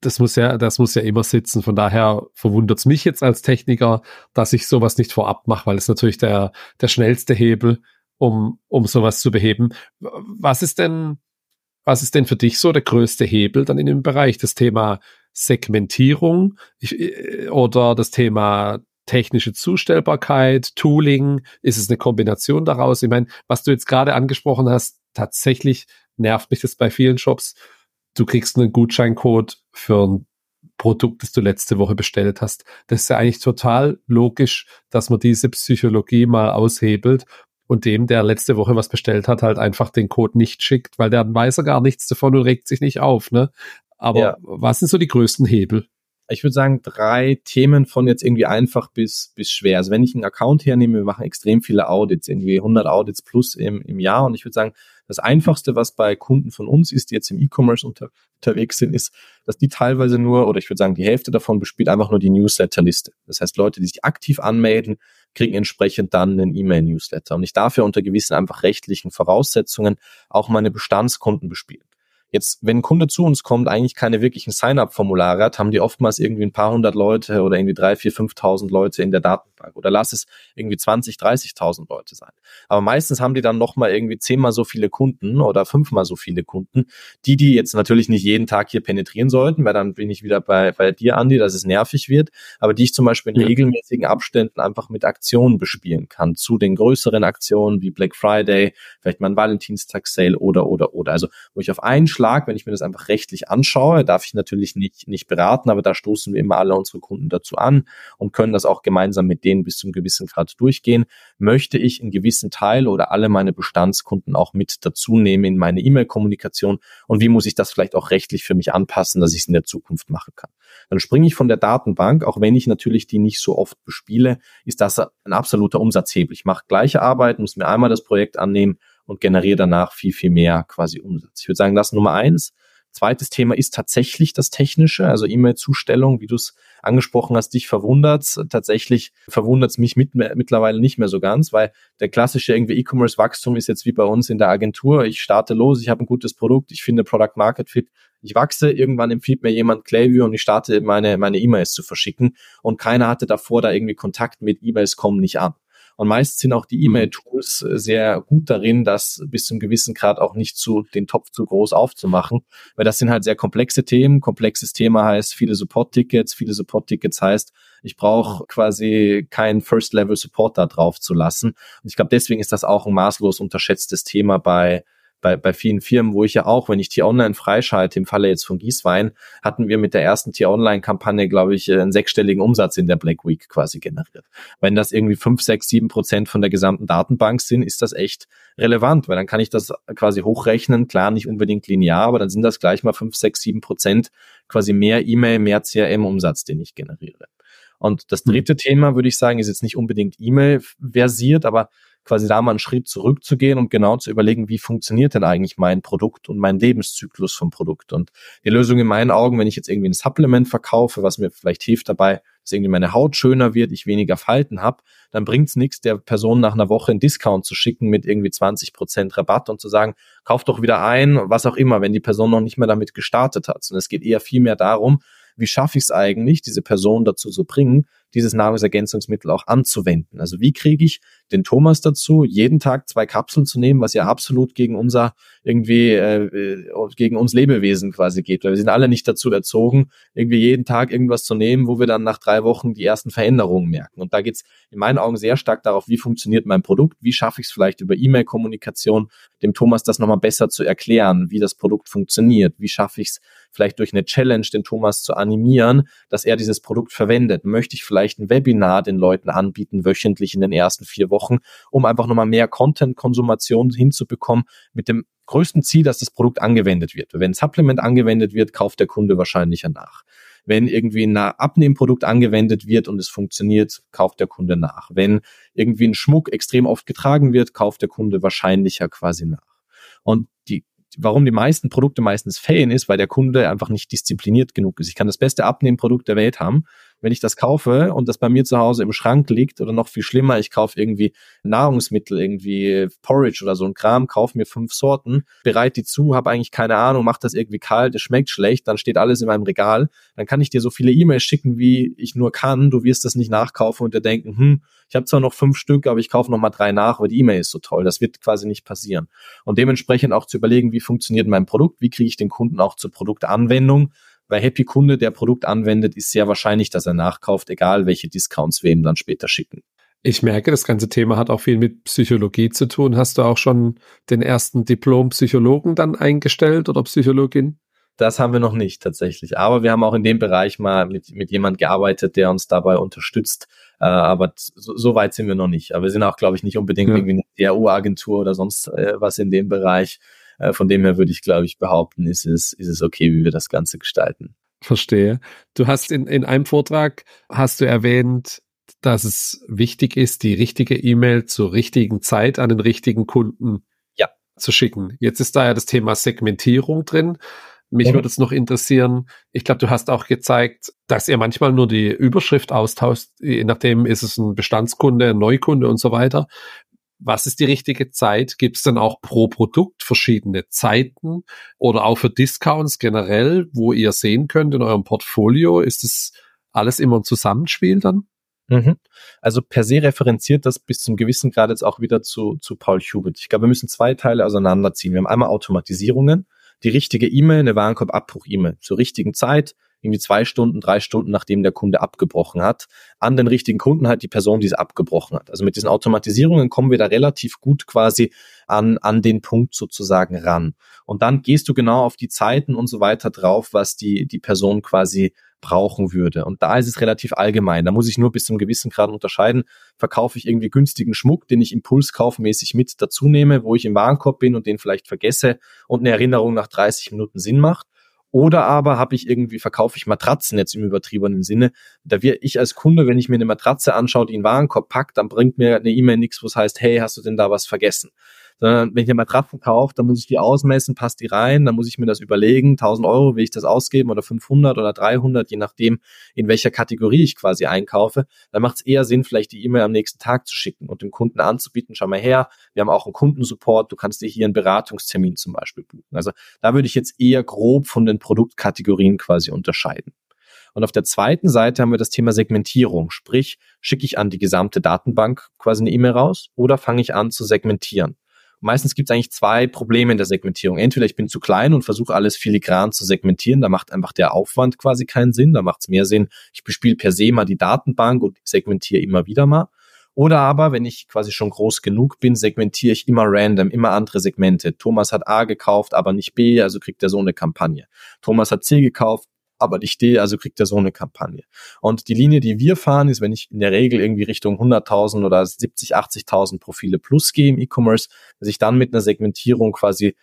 das muss ja, das muss ja immer sitzen. Von daher verwundert es mich jetzt als Techniker, dass ich sowas nicht vorab mache, weil es natürlich der, der schnellste Hebel, um, um sowas zu beheben. Was ist denn, was ist denn für dich so der größte Hebel dann in dem Bereich? Das Thema Segmentierung ich, äh, oder das Thema technische Zustellbarkeit, Tooling? Ist es eine Kombination daraus? Ich meine, was du jetzt gerade angesprochen hast, tatsächlich nervt mich das bei vielen Shops du kriegst einen Gutscheincode für ein Produkt, das du letzte Woche bestellt hast. Das ist ja eigentlich total logisch, dass man diese Psychologie mal aushebelt und dem, der letzte Woche was bestellt hat, halt einfach den Code nicht schickt, weil der weiß er gar nichts davon und regt sich nicht auf, ne? Aber ja. was sind so die größten Hebel? ich würde sagen, drei Themen von jetzt irgendwie einfach bis, bis schwer. Also wenn ich einen Account hernehme, wir machen extrem viele Audits, irgendwie 100 Audits plus im, im Jahr. Und ich würde sagen, das Einfachste, was bei Kunden von uns ist, die jetzt im E-Commerce unter, unterwegs sind, ist, dass die teilweise nur, oder ich würde sagen, die Hälfte davon bespielt einfach nur die Newsletterliste. Das heißt, Leute, die sich aktiv anmelden, kriegen entsprechend dann einen E-Mail-Newsletter. Und ich darf ja unter gewissen einfach rechtlichen Voraussetzungen auch meine Bestandskunden bespielen. Jetzt, wenn ein Kunde zu uns kommt, eigentlich keine wirklichen Sign-up-Formulare hat, haben die oftmals irgendwie ein paar hundert Leute oder irgendwie drei, vier, fünftausend Leute in der Datenbank oder lass es irgendwie 20, 30.000 Leute sein. Aber meistens haben die dann nochmal irgendwie zehnmal so viele Kunden oder fünfmal so viele Kunden, die die jetzt natürlich nicht jeden Tag hier penetrieren sollten, weil dann bin ich wieder bei, bei dir, Andi, dass es nervig wird, aber die ich zum Beispiel in ja. regelmäßigen Abständen einfach mit Aktionen bespielen kann, zu den größeren Aktionen wie Black Friday, vielleicht mal ein Valentinstag-Sale oder, oder, oder. Also, wo ich auf einen Schlag, wenn ich mir das einfach rechtlich anschaue, darf ich natürlich nicht, nicht beraten, aber da stoßen wir immer alle unsere Kunden dazu an und können das auch gemeinsam mit denen bis zum gewissen Grad durchgehen. Möchte ich einen gewissen Teil oder alle meine Bestandskunden auch mit dazu nehmen in meine E-Mail-Kommunikation und wie muss ich das vielleicht auch rechtlich für mich anpassen, dass ich es in der Zukunft machen kann. Dann springe ich von der Datenbank, auch wenn ich natürlich die nicht so oft bespiele, ist das ein absoluter Umsatzhebel. Ich mache gleiche Arbeit, muss mir einmal das Projekt annehmen und generiere danach viel, viel mehr quasi Umsatz. Ich würde sagen, das Nummer eins. Zweites Thema ist tatsächlich das Technische, also E-Mail-Zustellung, wie du es angesprochen hast, dich verwundert. Tatsächlich verwundert es mich mit, mittlerweile nicht mehr so ganz, weil der klassische irgendwie E-Commerce-Wachstum ist jetzt wie bei uns in der Agentur. Ich starte los, ich habe ein gutes Produkt, ich finde Product Market Fit, ich wachse, irgendwann empfiehlt mir jemand Klaviyo und ich starte meine meine E-Mails zu verschicken und keiner hatte davor da irgendwie Kontakt mit E-Mails kommen nicht an. Und meist sind auch die mhm. E-Mail-Tools äh, sehr gut darin, das bis zum gewissen Grad auch nicht zu, den Topf zu groß aufzumachen, weil das sind halt sehr komplexe Themen. Komplexes Thema heißt viele Support-Tickets, viele Support-Tickets heißt, ich brauche quasi keinen First-Level-Support da drauf zu lassen. Und ich glaube, deswegen ist das auch ein maßlos unterschätztes Thema bei bei, bei vielen Firmen, wo ich ja auch, wenn ich T-Online freischalte, im Falle jetzt von Gießwein, hatten wir mit der ersten T-Online-Kampagne, glaube ich, einen sechsstelligen Umsatz in der Black Week quasi generiert. Wenn das irgendwie fünf, sechs, sieben Prozent von der gesamten Datenbank sind, ist das echt relevant, weil dann kann ich das quasi hochrechnen, klar nicht unbedingt linear, aber dann sind das gleich mal fünf, sechs, sieben Prozent quasi mehr E-Mail, mehr CRM-Umsatz, den ich generiere. Und das dritte mhm. Thema, würde ich sagen, ist jetzt nicht unbedingt E-Mail versiert, aber quasi da mal einen Schritt zurückzugehen und genau zu überlegen, wie funktioniert denn eigentlich mein Produkt und mein Lebenszyklus vom Produkt. Und die Lösung in meinen Augen, wenn ich jetzt irgendwie ein Supplement verkaufe, was mir vielleicht hilft dabei, dass irgendwie meine Haut schöner wird, ich weniger Falten habe, dann bringt es nichts, der Person nach einer Woche einen Discount zu schicken mit irgendwie 20 Prozent Rabatt und zu sagen, kauf doch wieder ein, was auch immer, wenn die Person noch nicht mehr damit gestartet hat. Und es geht eher viel mehr darum, wie schaffe ich es eigentlich, diese Person dazu zu bringen, dieses Nahrungsergänzungsmittel auch anzuwenden. Also wie kriege ich den Thomas dazu, jeden Tag zwei Kapseln zu nehmen, was ja absolut gegen unser irgendwie äh, gegen uns Lebewesen quasi geht, weil wir sind alle nicht dazu erzogen, irgendwie jeden Tag irgendwas zu nehmen, wo wir dann nach drei Wochen die ersten Veränderungen merken. Und da geht's in meinen Augen sehr stark darauf, wie funktioniert mein Produkt, wie schaffe ich es vielleicht über E-Mail-Kommunikation, dem Thomas das nochmal besser zu erklären, wie das Produkt funktioniert, wie schaffe ich es vielleicht durch eine Challenge den Thomas zu animieren, dass er dieses Produkt verwendet. Möchte ich vielleicht ein Webinar den Leuten anbieten, wöchentlich in den ersten vier Wochen, um einfach nochmal mehr Content-Konsumation hinzubekommen, mit dem größten Ziel, dass das Produkt angewendet wird. Wenn ein Supplement angewendet wird, kauft der Kunde wahrscheinlicher nach. Wenn irgendwie ein Abnehmprodukt angewendet wird und es funktioniert, kauft der Kunde nach. Wenn irgendwie ein Schmuck extrem oft getragen wird, kauft der Kunde wahrscheinlicher quasi nach. Und die warum die meisten Produkte meistens failen, ist, weil der Kunde einfach nicht diszipliniert genug ist. Ich kann das beste Abnehmprodukt der Welt haben, wenn ich das kaufe und das bei mir zu Hause im Schrank liegt oder noch viel schlimmer, ich kaufe irgendwie Nahrungsmittel, irgendwie Porridge oder so ein Kram, kaufe mir fünf Sorten, bereite die zu, habe eigentlich keine Ahnung, mache das irgendwie kalt, es schmeckt schlecht, dann steht alles in meinem Regal, dann kann ich dir so viele E-Mails schicken, wie ich nur kann, du wirst das nicht nachkaufen und dir denken, hm, ich habe zwar noch fünf Stück, aber ich kaufe noch mal drei nach, weil die E-Mail ist so toll. Das wird quasi nicht passieren. Und dementsprechend auch zu überlegen, wie funktioniert mein Produkt, wie kriege ich den Kunden auch zur Produktanwendung, weil Happy Kunde, der Produkt anwendet, ist sehr wahrscheinlich, dass er nachkauft, egal welche Discounts wir ihm dann später schicken. Ich merke, das ganze Thema hat auch viel mit Psychologie zu tun. Hast du auch schon den ersten Diplom-Psychologen dann eingestellt oder Psychologin? Das haben wir noch nicht tatsächlich. Aber wir haben auch in dem Bereich mal mit, mit jemand gearbeitet, der uns dabei unterstützt. Äh, aber so, so, weit sind wir noch nicht. Aber wir sind auch, glaube ich, nicht unbedingt ja. irgendwie eine DRU-Agentur oder sonst äh, was in dem Bereich. Äh, von dem her würde ich, glaube ich, behaupten, ist es, ist es okay, wie wir das Ganze gestalten. Verstehe. Du hast in, in einem Vortrag hast du erwähnt, dass es wichtig ist, die richtige E-Mail zur richtigen Zeit an den richtigen Kunden ja. zu schicken. Jetzt ist da ja das Thema Segmentierung drin. Mich mhm. würde es noch interessieren, ich glaube, du hast auch gezeigt, dass ihr manchmal nur die Überschrift austauscht, je nachdem ist es ein Bestandskunde, ein Neukunde und so weiter was ist die richtige Zeit? Gibt es dann auch pro Produkt verschiedene Zeiten oder auch für Discounts generell, wo ihr sehen könnt in eurem Portfolio? Ist es alles immer ein Zusammenspiel dann? Mhm. Also per se referenziert das bis zum gewissen Grad jetzt auch wieder zu, zu Paul Hubert. Ich glaube, wir müssen zwei Teile auseinanderziehen. Wir haben einmal Automatisierungen, die richtige E-Mail, eine Warenkorb-Abbruch-E-Mail zur richtigen Zeit, irgendwie zwei Stunden, drei Stunden, nachdem der Kunde abgebrochen hat, an den richtigen Kunden halt die Person, die es abgebrochen hat. Also mit diesen Automatisierungen kommen wir da relativ gut quasi an, an den Punkt sozusagen ran. Und dann gehst du genau auf die Zeiten und so weiter drauf, was die, die Person quasi brauchen würde. Und da ist es relativ allgemein. Da muss ich nur bis zum gewissen Grad unterscheiden. Verkaufe ich irgendwie günstigen Schmuck, den ich impulskaufmäßig mit dazu nehme, wo ich im Warenkorb bin und den vielleicht vergesse und eine Erinnerung nach 30 Minuten Sinn macht. Oder aber habe ich irgendwie, verkaufe ich Matratzen jetzt im übertriebenen Sinne. Da wir ich als Kunde, wenn ich mir eine Matratze anschaue, die in Warenkorb packt, dann bringt mir eine E-Mail nichts, wo es heißt, hey, hast du denn da was vergessen? Sondern wenn ich eine Matratze kaufe, dann muss ich die ausmessen, passt die rein, dann muss ich mir das überlegen, 1000 Euro will ich das ausgeben oder 500 oder 300, je nachdem, in welcher Kategorie ich quasi einkaufe, dann macht es eher Sinn, vielleicht die E-Mail am nächsten Tag zu schicken und dem Kunden anzubieten, schau mal her, wir haben auch einen Kundensupport, du kannst dir hier einen Beratungstermin zum Beispiel buchen. Also da würde ich jetzt eher grob von den Produktkategorien quasi unterscheiden. Und auf der zweiten Seite haben wir das Thema Segmentierung. Sprich, schicke ich an die gesamte Datenbank quasi eine E-Mail raus oder fange ich an zu segmentieren? Meistens gibt es eigentlich zwei Probleme in der Segmentierung. Entweder ich bin zu klein und versuche alles filigran zu segmentieren, da macht einfach der Aufwand quasi keinen Sinn, da macht es mehr Sinn, ich bespiele per se mal die Datenbank und segmentiere immer wieder mal. Oder aber, wenn ich quasi schon groß genug bin, segmentiere ich immer random, immer andere Segmente. Thomas hat A gekauft, aber nicht B, also kriegt er so eine Kampagne. Thomas hat C gekauft, aber nicht D, also kriegt er so eine Kampagne. Und die Linie, die wir fahren, ist, wenn ich in der Regel irgendwie Richtung 100.000 oder 70, 80.000 Profile plus gehe im E-Commerce, dass ich dann mit einer Segmentierung quasi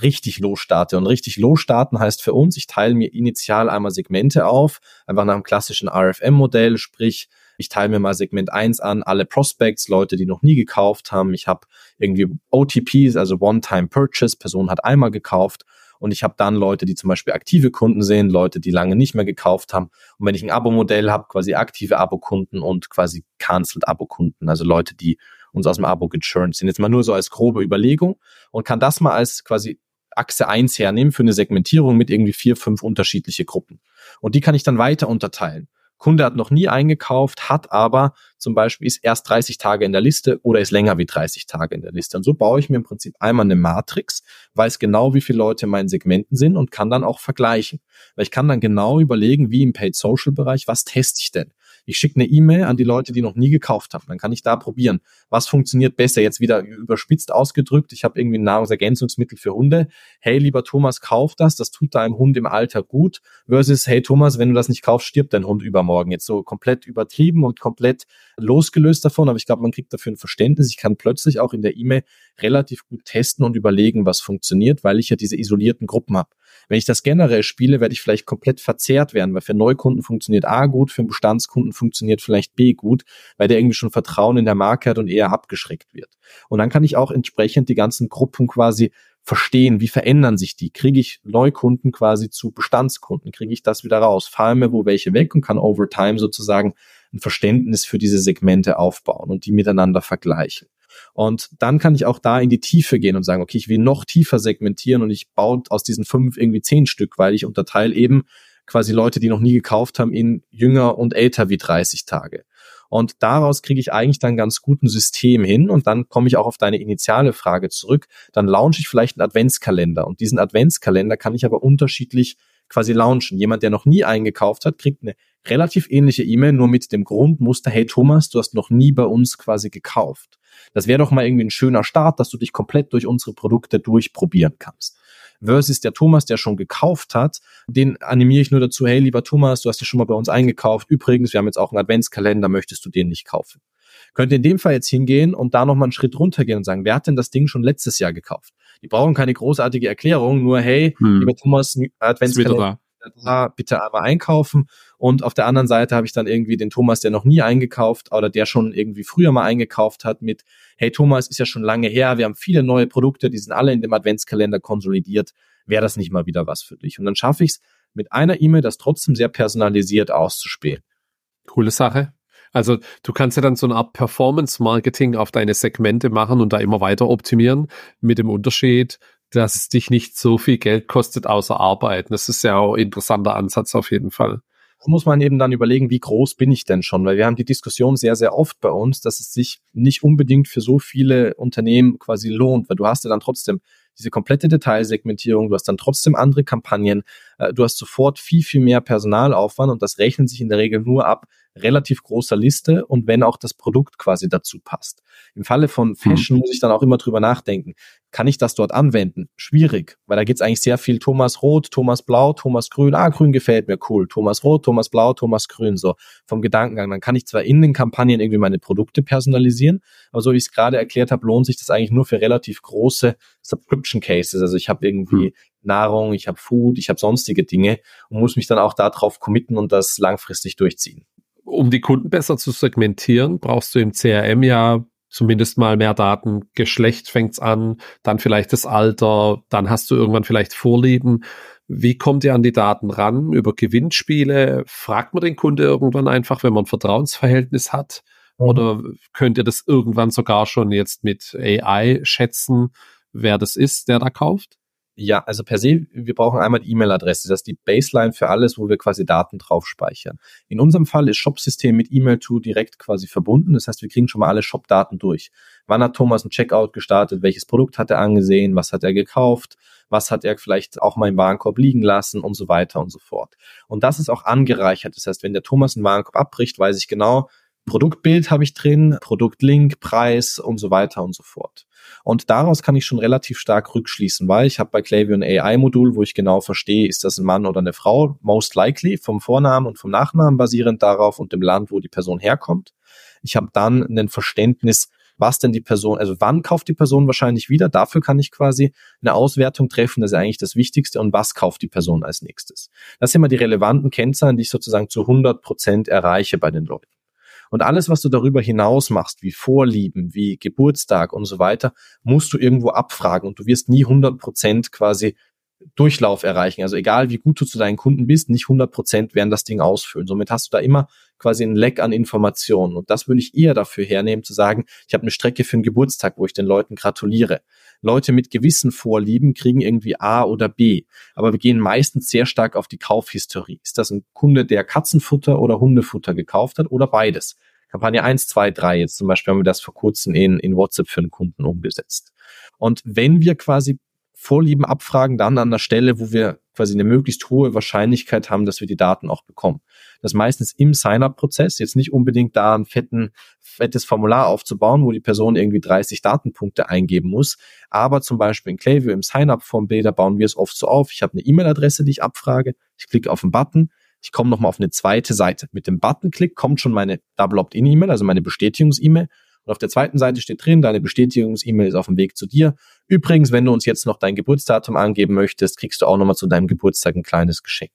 richtig losstarte. Und richtig losstarten heißt für uns, ich teile mir initial einmal Segmente auf, einfach nach dem klassischen RFM-Modell, sprich, ich teile mir mal Segment 1 an, alle Prospects, Leute, die noch nie gekauft haben. Ich habe irgendwie OTPs, also One-Time-Purchase, Person hat einmal gekauft und ich habe dann Leute, die zum Beispiel aktive Kunden sehen, Leute, die lange nicht mehr gekauft haben. Und wenn ich ein Abo-Modell habe, quasi aktive Abo-Kunden und quasi cancelled Abo-Kunden, also Leute, die uns aus dem Abo gechurnt sind. Jetzt mal nur so als grobe Überlegung und kann das mal als quasi Achse 1 hernehmen für eine Segmentierung mit irgendwie vier, fünf unterschiedliche Gruppen. Und die kann ich dann weiter unterteilen. Kunde hat noch nie eingekauft, hat aber zum Beispiel ist erst 30 Tage in der Liste oder ist länger wie 30 Tage in der Liste. Und so baue ich mir im Prinzip einmal eine Matrix, weiß genau, wie viele Leute in meinen Segmenten sind und kann dann auch vergleichen. Weil ich kann dann genau überlegen, wie im Paid Social Bereich, was teste ich denn? Ich schicke eine E-Mail an die Leute, die noch nie gekauft haben. Dann kann ich da probieren, was funktioniert besser. Jetzt wieder überspitzt ausgedrückt. Ich habe irgendwie ein Nahrungsergänzungsmittel für Hunde. Hey, lieber Thomas, kauf das. Das tut deinem Hund im Alter gut. Versus, hey Thomas, wenn du das nicht kaufst, stirbt dein Hund übermorgen. Jetzt so komplett übertrieben und komplett losgelöst davon. Aber ich glaube, man kriegt dafür ein Verständnis. Ich kann plötzlich auch in der E-Mail relativ gut testen und überlegen, was funktioniert, weil ich ja diese isolierten Gruppen habe. Wenn ich das generell spiele, werde ich vielleicht komplett verzerrt werden, weil für Neukunden funktioniert A gut, für Bestandskunden funktioniert vielleicht B gut, weil der irgendwie schon Vertrauen in der Marke hat und eher abgeschreckt wird. Und dann kann ich auch entsprechend die ganzen Gruppen quasi verstehen, wie verändern sich die? Kriege ich Neukunden quasi zu Bestandskunden? Kriege ich das wieder raus? Fahre mir wo welche weg und kann over time sozusagen ein Verständnis für diese Segmente aufbauen und die miteinander vergleichen. Und dann kann ich auch da in die Tiefe gehen und sagen, okay, ich will noch tiefer segmentieren und ich baue aus diesen fünf irgendwie zehn Stück, weil ich unterteile eben quasi Leute, die noch nie gekauft haben, in jünger und älter wie 30 Tage. Und daraus kriege ich eigentlich dann ganz guten System hin. Und dann komme ich auch auf deine initiale Frage zurück. Dann launche ich vielleicht einen Adventskalender. Und diesen Adventskalender kann ich aber unterschiedlich quasi launchen. Jemand, der noch nie eingekauft hat, kriegt eine relativ ähnliche E-Mail, nur mit dem Grundmuster, hey Thomas, du hast noch nie bei uns quasi gekauft. Das wäre doch mal irgendwie ein schöner Start, dass du dich komplett durch unsere Produkte durchprobieren kannst. Versus der Thomas, der schon gekauft hat, den animiere ich nur dazu, hey lieber Thomas, du hast ja schon mal bei uns eingekauft. Übrigens, wir haben jetzt auch einen Adventskalender, möchtest du den nicht kaufen? Könnte in dem Fall jetzt hingehen und da nochmal einen Schritt runtergehen und sagen, wer hat denn das Ding schon letztes Jahr gekauft? Die brauchen keine großartige Erklärung, nur hey, hm. lieber Thomas, Adventskalender, da bitte einmal einkaufen. Und auf der anderen Seite habe ich dann irgendwie den Thomas, der noch nie eingekauft oder der schon irgendwie früher mal eingekauft hat mit, hey Thomas, ist ja schon lange her, wir haben viele neue Produkte, die sind alle in dem Adventskalender konsolidiert. Wäre das nicht mal wieder was für dich? Und dann schaffe ich es mit einer E-Mail, das trotzdem sehr personalisiert auszuspielen. Coole Sache. Also du kannst ja dann so eine Art Performance-Marketing auf deine Segmente machen und da immer weiter optimieren mit dem Unterschied, dass es dich nicht so viel Geld kostet außer Arbeiten. Das ist ja auch ein interessanter Ansatz auf jeden Fall. Muss man eben dann überlegen, wie groß bin ich denn schon? Weil wir haben die Diskussion sehr, sehr oft bei uns, dass es sich nicht unbedingt für so viele Unternehmen quasi lohnt, weil du hast ja dann trotzdem diese komplette Detailsegmentierung, du hast dann trotzdem andere Kampagnen, äh, du hast sofort viel, viel mehr Personalaufwand und das rechnet sich in der Regel nur ab relativ großer Liste und wenn auch das Produkt quasi dazu passt. Im Falle von mhm. Fashion muss ich dann auch immer drüber nachdenken. Kann ich das dort anwenden? Schwierig, weil da geht es eigentlich sehr viel Thomas Rot, Thomas Blau, Thomas Grün. Ah, Grün gefällt mir, cool. Thomas Rot, Thomas Blau, Thomas Grün, so vom Gedankengang. Dann kann ich zwar in den Kampagnen irgendwie meine Produkte personalisieren, aber so wie ich es gerade erklärt habe, lohnt sich das eigentlich nur für relativ große Subscription Cases. Also ich habe irgendwie hm. Nahrung, ich habe Food, ich habe sonstige Dinge und muss mich dann auch darauf committen und das langfristig durchziehen. Um die Kunden besser zu segmentieren, brauchst du im CRM ja zumindest mal mehr Daten. Geschlecht fängt's an, dann vielleicht das Alter, dann hast du irgendwann vielleicht Vorlieben. Wie kommt ihr an die Daten ran? Über Gewinnspiele? Fragt man den Kunde irgendwann einfach, wenn man ein Vertrauensverhältnis hat? Mhm. Oder könnt ihr das irgendwann sogar schon jetzt mit AI schätzen, wer das ist, der da kauft? Ja, also per se, wir brauchen einmal die E-Mail-Adresse. Das ist die Baseline für alles, wo wir quasi Daten drauf speichern. In unserem Fall ist Shop-System mit E-Mail-To direkt quasi verbunden. Das heißt, wir kriegen schon mal alle Shop-Daten durch. Wann hat Thomas ein Checkout gestartet? Welches Produkt hat er angesehen? Was hat er gekauft? Was hat er vielleicht auch mal im Warenkorb liegen lassen? Und so weiter und so fort. Und das ist auch angereichert. Das heißt, wenn der Thomas einen Warenkorb abbricht, weiß ich genau, Produktbild habe ich drin, Produktlink, Preis und so weiter und so fort. Und daraus kann ich schon relativ stark rückschließen, weil ich habe bei Klaviyo ein AI-Modul, wo ich genau verstehe, ist das ein Mann oder eine Frau, most likely vom Vornamen und vom Nachnamen basierend darauf und dem Land, wo die Person herkommt. Ich habe dann ein Verständnis, was denn die Person, also wann kauft die Person wahrscheinlich wieder. Dafür kann ich quasi eine Auswertung treffen. Das ist eigentlich das Wichtigste. Und was kauft die Person als nächstes? Das sind immer die relevanten Kennzahlen, die ich sozusagen zu 100 Prozent erreiche bei den Leuten. Und alles, was du darüber hinaus machst, wie Vorlieben, wie Geburtstag und so weiter, musst du irgendwo abfragen und du wirst nie 100 Prozent quasi Durchlauf erreichen. Also egal, wie gut du zu deinen Kunden bist, nicht 100 Prozent werden das Ding ausfüllen. Somit hast du da immer quasi ein Leck an Informationen. Und das würde ich eher dafür hernehmen, zu sagen, ich habe eine Strecke für einen Geburtstag, wo ich den Leuten gratuliere. Leute mit gewissen Vorlieben kriegen irgendwie A oder B. Aber wir gehen meistens sehr stark auf die Kaufhistorie. Ist das ein Kunde, der Katzenfutter oder Hundefutter gekauft hat oder beides? Kampagne 1, 2, 3, jetzt zum Beispiel haben wir das vor kurzem in, in WhatsApp für einen Kunden umgesetzt. Und wenn wir quasi Vorlieben abfragen, dann an der Stelle, wo wir quasi eine möglichst hohe Wahrscheinlichkeit haben, dass wir die Daten auch bekommen. Das meistens im Sign-up-Prozess, jetzt nicht unbedingt da ein fetten, fettes Formular aufzubauen, wo die Person irgendwie 30 Datenpunkte eingeben muss. Aber zum Beispiel in Klaviyo im Sign-up-Form-Bilder bauen wir es oft so auf. Ich habe eine E-Mail-Adresse, die ich abfrage. Ich klicke auf einen Button. Ich komme nochmal auf eine zweite Seite. Mit dem Button-Klick kommt schon meine Double Opt-in-E-Mail, also meine Bestätigungs-E-Mail. Und auf der zweiten Seite steht drin, deine Bestätigungs-E-Mail ist auf dem Weg zu dir. Übrigens, wenn du uns jetzt noch dein Geburtsdatum angeben möchtest, kriegst du auch nochmal zu deinem Geburtstag ein kleines Geschenk.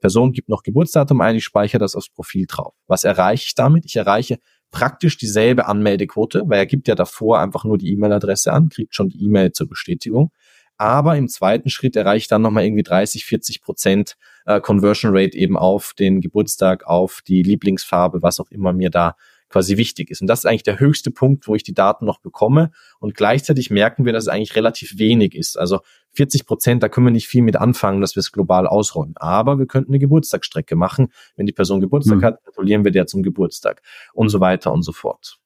Person gibt noch Geburtsdatum ein, ich speichere das aufs Profil drauf. Was erreiche ich damit? Ich erreiche praktisch dieselbe Anmeldequote, weil er gibt ja davor einfach nur die E-Mail-Adresse an, kriegt schon die E-Mail zur Bestätigung. Aber im zweiten Schritt erreiche ich dann nochmal irgendwie 30, 40 Prozent äh, Conversion Rate eben auf den Geburtstag, auf die Lieblingsfarbe, was auch immer mir da quasi wichtig ist. Und das ist eigentlich der höchste Punkt, wo ich die Daten noch bekomme. Und gleichzeitig merken wir, dass es eigentlich relativ wenig ist. Also 40 Prozent, da können wir nicht viel mit anfangen, dass wir es global ausrollen. Aber wir könnten eine Geburtstagsstrecke machen. Wenn die Person Geburtstag mhm. hat, gratulieren wir der zum Geburtstag und so weiter und so fort.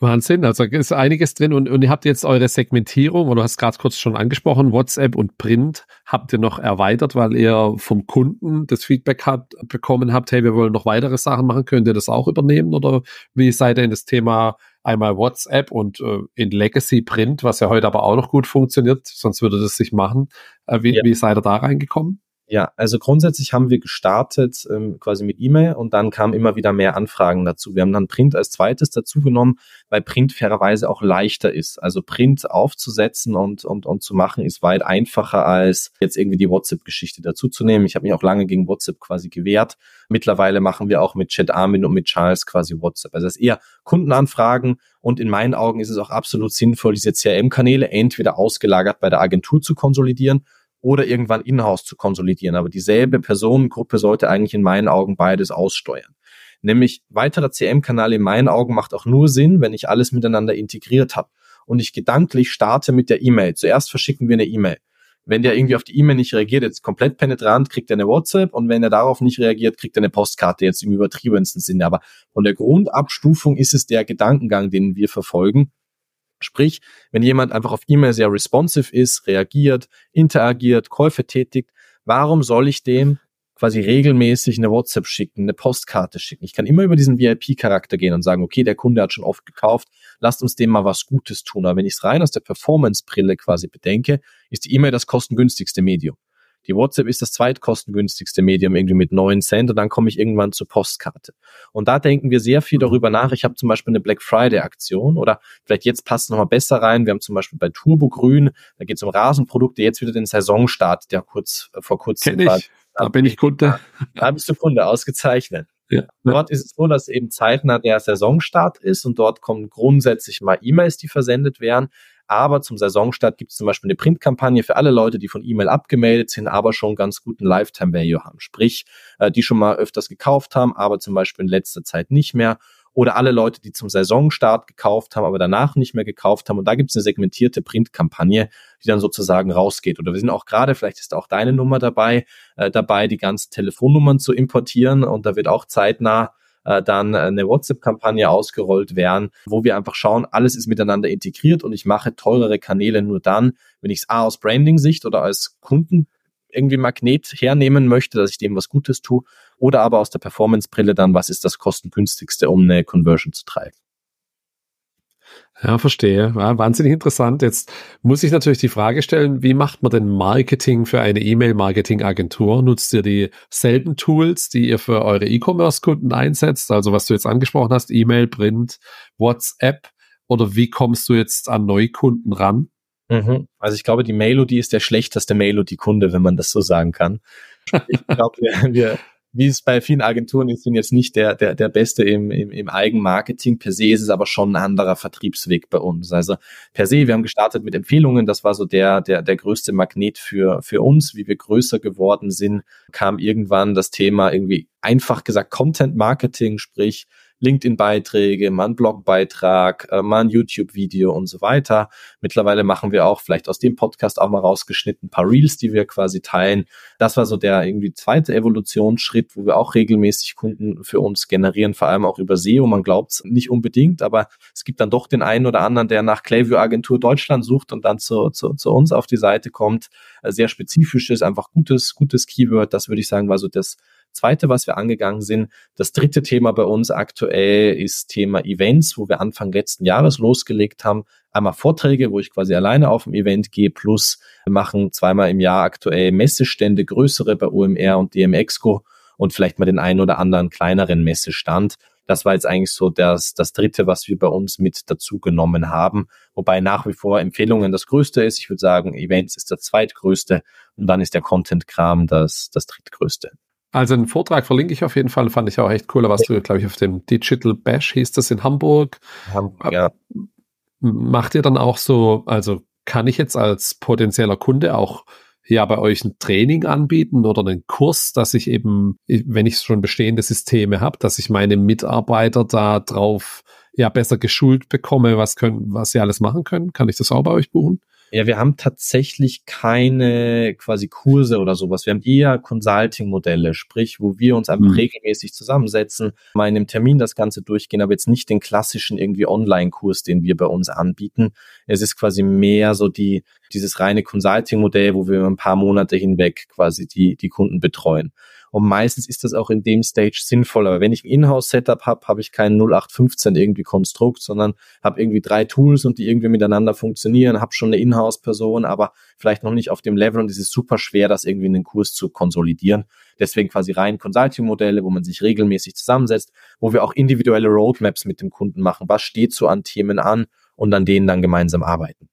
Wahnsinn, also ist einiges drin und, und ihr habt jetzt eure Segmentierung, oder du hast gerade kurz schon angesprochen, WhatsApp und Print habt ihr noch erweitert, weil ihr vom Kunden das Feedback habt, bekommen habt, hey, wir wollen noch weitere Sachen machen, könnt ihr das auch übernehmen oder wie seid ihr in das Thema einmal WhatsApp und äh, in Legacy Print, was ja heute aber auch noch gut funktioniert, sonst würde das sich machen. Äh, wie, ja. wie seid ihr da reingekommen? Ja, also grundsätzlich haben wir gestartet ähm, quasi mit E-Mail und dann kamen immer wieder mehr Anfragen dazu. Wir haben dann Print als zweites dazu genommen, weil Print fairerweise auch leichter ist. Also Print aufzusetzen und, und, und zu machen ist weit einfacher als jetzt irgendwie die WhatsApp-Geschichte dazu zu nehmen. Ich habe mich auch lange gegen WhatsApp quasi gewehrt. Mittlerweile machen wir auch mit Chat Armin und mit Charles quasi WhatsApp. Also das ist eher Kundenanfragen und in meinen Augen ist es auch absolut sinnvoll, diese CRM-Kanäle entweder ausgelagert bei der Agentur zu konsolidieren oder irgendwann in-house zu konsolidieren. Aber dieselbe Personengruppe sollte eigentlich in meinen Augen beides aussteuern. Nämlich weiterer CM-Kanal in meinen Augen macht auch nur Sinn, wenn ich alles miteinander integriert habe und ich gedanklich starte mit der E-Mail. Zuerst verschicken wir eine E-Mail. Wenn der irgendwie auf die E-Mail nicht reagiert, jetzt komplett penetrant, kriegt er eine WhatsApp und wenn er darauf nicht reagiert, kriegt er eine Postkarte, jetzt im übertriebensten Sinne. Aber von der Grundabstufung ist es der Gedankengang, den wir verfolgen. Sprich, wenn jemand einfach auf E-Mail sehr responsive ist, reagiert, interagiert, Käufe tätigt, warum soll ich dem quasi regelmäßig eine WhatsApp schicken, eine Postkarte schicken? Ich kann immer über diesen VIP-Charakter gehen und sagen, okay, der Kunde hat schon oft gekauft, lasst uns dem mal was Gutes tun. Aber wenn ich es rein aus der Performance-Brille quasi bedenke, ist die E-Mail das kostengünstigste Medium. Die WhatsApp ist das zweitkostengünstigste Medium irgendwie mit neun Cent und dann komme ich irgendwann zur Postkarte. Und da denken wir sehr viel mhm. darüber nach. Ich habe zum Beispiel eine Black Friday Aktion oder vielleicht jetzt passt es nochmal besser rein. Wir haben zum Beispiel bei Turbo Grün, da geht es um Rasenprodukte, jetzt wieder den Saisonstart, der kurz äh, vor kurzem Kenn ich. Da bin ich Kunde. Da bist du Kunde, ausgezeichnet. Ja. Dort ist es so, dass eben zeitnah der Saisonstart ist und dort kommen grundsätzlich mal E-Mails, die versendet werden. Aber zum Saisonstart gibt es zum Beispiel eine Printkampagne für alle Leute, die von E-Mail abgemeldet sind, aber schon ganz guten Lifetime-Value haben. Sprich, äh, die schon mal öfters gekauft haben, aber zum Beispiel in letzter Zeit nicht mehr. Oder alle Leute, die zum Saisonstart gekauft haben, aber danach nicht mehr gekauft haben. Und da gibt es eine segmentierte Printkampagne, die dann sozusagen rausgeht. Oder wir sind auch gerade, vielleicht ist auch deine Nummer dabei, äh, dabei, die ganzen Telefonnummern zu importieren. Und da wird auch zeitnah äh, dann eine WhatsApp-Kampagne ausgerollt werden, wo wir einfach schauen, alles ist miteinander integriert und ich mache teurere Kanäle nur dann, wenn ich es A aus Branding-Sicht oder als Kunden irgendwie Magnet hernehmen möchte, dass ich dem was Gutes tue oder aber aus der Performance-Brille dann, was ist das kostengünstigste, um eine Conversion zu treiben. Ja, verstehe. Ja, wahnsinnig interessant. Jetzt muss ich natürlich die Frage stellen, wie macht man denn Marketing für eine E-Mail-Marketing-Agentur? Nutzt ihr dieselben Tools, die ihr für eure E-Commerce-Kunden einsetzt? Also was du jetzt angesprochen hast, E-Mail, Print, WhatsApp? Oder wie kommst du jetzt an Neukunden ran? Mhm. Also ich glaube, die Melodie ist der schlechteste Melodie-Kunde, wenn man das so sagen kann. Ich glaube, wir, wir, wie es bei vielen Agenturen ist, sind jetzt nicht der, der, der Beste im, im, im Eigenmarketing. Per se ist es aber schon ein anderer Vertriebsweg bei uns. Also per se, wir haben gestartet mit Empfehlungen. Das war so der, der, der größte Magnet für, für uns. Wie wir größer geworden sind, kam irgendwann das Thema irgendwie einfach gesagt Content Marketing, sprich LinkedIn-Beiträge, mal einen Blogbeitrag, äh, mal ein YouTube-Video und so weiter. Mittlerweile machen wir auch vielleicht aus dem Podcast auch mal rausgeschnitten ein paar Reels, die wir quasi teilen. Das war so der irgendwie zweite Evolutionsschritt, wo wir auch regelmäßig Kunden für uns generieren, vor allem auch über SEO. Man glaubt es nicht unbedingt, aber es gibt dann doch den einen oder anderen, der nach Clayview Agentur Deutschland sucht und dann zu, zu, zu uns auf die Seite kommt. Äh, sehr spezifisches, einfach gutes, gutes Keyword. Das würde ich sagen, war so das Zweite, was wir angegangen sind, das dritte Thema bei uns aktuell ist Thema Events, wo wir Anfang letzten Jahres losgelegt haben. Einmal Vorträge, wo ich quasi alleine auf dem Event gehe, plus wir machen zweimal im Jahr aktuell Messestände, größere bei OMR und DMExco und vielleicht mal den einen oder anderen kleineren Messestand. Das war jetzt eigentlich so das, das dritte, was wir bei uns mit dazu genommen haben. Wobei nach wie vor Empfehlungen das größte ist. Ich würde sagen, Events ist das zweitgrößte und dann ist der Content-Kram das, das drittgrößte. Also einen Vortrag verlinke ich auf jeden Fall, fand ich auch echt cool. Da warst du, glaube ich, auf dem Digital Bash, hieß das in Hamburg. Hamburg ja. Macht ihr dann auch so, also kann ich jetzt als potenzieller Kunde auch ja bei euch ein Training anbieten oder einen Kurs, dass ich eben, wenn ich schon bestehende Systeme habe, dass ich meine Mitarbeiter da drauf ja besser geschult bekomme, was können, was sie alles machen können? Kann ich das auch bei euch buchen? Ja, wir haben tatsächlich keine quasi Kurse oder sowas. Wir haben eher Consulting-Modelle, sprich, wo wir uns einfach mhm. regelmäßig zusammensetzen, mal in einem Termin das Ganze durchgehen, aber jetzt nicht den klassischen irgendwie Online-Kurs, den wir bei uns anbieten. Es ist quasi mehr so die, dieses reine Consulting-Modell, wo wir ein paar Monate hinweg quasi die, die Kunden betreuen. Und meistens ist das auch in dem Stage sinnvoll. Aber wenn ich ein Inhouse-Setup habe, habe ich kein 0815 irgendwie Konstrukt, sondern habe irgendwie drei Tools und die irgendwie miteinander funktionieren, habe schon eine Inhouse-Person, aber vielleicht noch nicht auf dem Level und es ist super schwer, das irgendwie in den Kurs zu konsolidieren. Deswegen quasi rein Consulting-Modelle, wo man sich regelmäßig zusammensetzt, wo wir auch individuelle Roadmaps mit dem Kunden machen. Was steht so an Themen an und an denen dann gemeinsam arbeiten.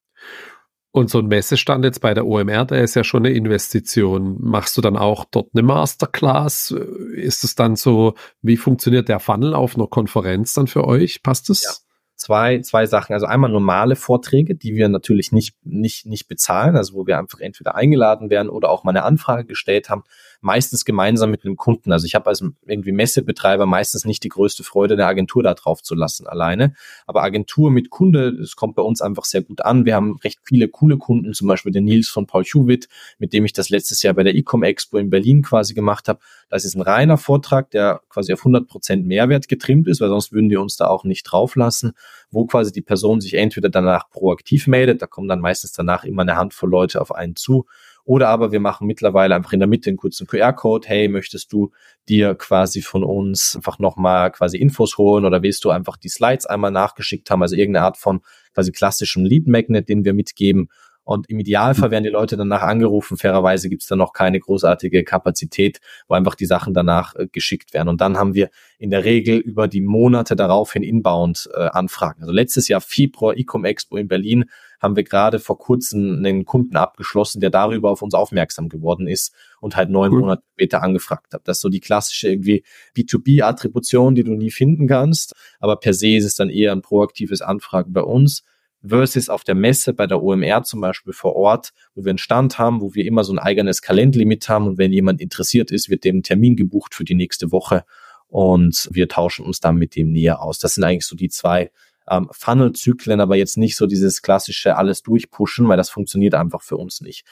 Und so ein Messestand jetzt bei der OMR, der ist ja schon eine Investition. Machst du dann auch dort eine Masterclass? Ist es dann so, wie funktioniert der Funnel auf einer Konferenz dann für euch? Passt es? Zwei, zwei Sachen. Also einmal normale Vorträge, die wir natürlich nicht, nicht, nicht bezahlen, also wo wir einfach entweder eingeladen werden oder auch mal eine Anfrage gestellt haben, meistens gemeinsam mit einem Kunden. Also ich habe als irgendwie Messebetreiber meistens nicht die größte Freude, eine Agentur da drauf zu lassen alleine. Aber Agentur mit Kunde, es kommt bei uns einfach sehr gut an. Wir haben recht viele coole Kunden, zum Beispiel den Nils von Paul Hewitt, mit dem ich das letztes Jahr bei der Ecom Expo in Berlin quasi gemacht habe. Das ist ein reiner Vortrag, der quasi auf 100 Prozent Mehrwert getrimmt ist, weil sonst würden die uns da auch nicht drauf lassen wo quasi die Person sich entweder danach proaktiv meldet, da kommen dann meistens danach immer eine Handvoll Leute auf einen zu, oder aber wir machen mittlerweile einfach in der Mitte einen kurzen QR-Code. Hey, möchtest du dir quasi von uns einfach nochmal quasi Infos holen oder willst du einfach die Slides einmal nachgeschickt haben? Also irgendeine Art von quasi klassischem Lead Magnet, den wir mitgeben. Und im Idealfall werden die Leute danach angerufen. Fairerweise gibt es dann noch keine großartige Kapazität, wo einfach die Sachen danach äh, geschickt werden. Und dann haben wir in der Regel über die Monate daraufhin inbound äh, Anfragen. Also letztes Jahr Februar Ecom Expo in Berlin haben wir gerade vor kurzem einen Kunden abgeschlossen, der darüber auf uns aufmerksam geworden ist und halt neun cool. Monate später angefragt hat. Das ist so die klassische irgendwie B2B-Attribution, die du nie finden kannst. Aber per se ist es dann eher ein proaktives Anfragen bei uns versus auf der Messe bei der OMR zum Beispiel vor Ort, wo wir einen Stand haben, wo wir immer so ein eigenes Kalendlimit haben und wenn jemand interessiert ist, wird dem Termin gebucht für die nächste Woche und wir tauschen uns dann mit dem näher aus. Das sind eigentlich so die zwei ähm, Funnel-Zyklen, aber jetzt nicht so dieses klassische alles durchpushen, weil das funktioniert einfach für uns nicht.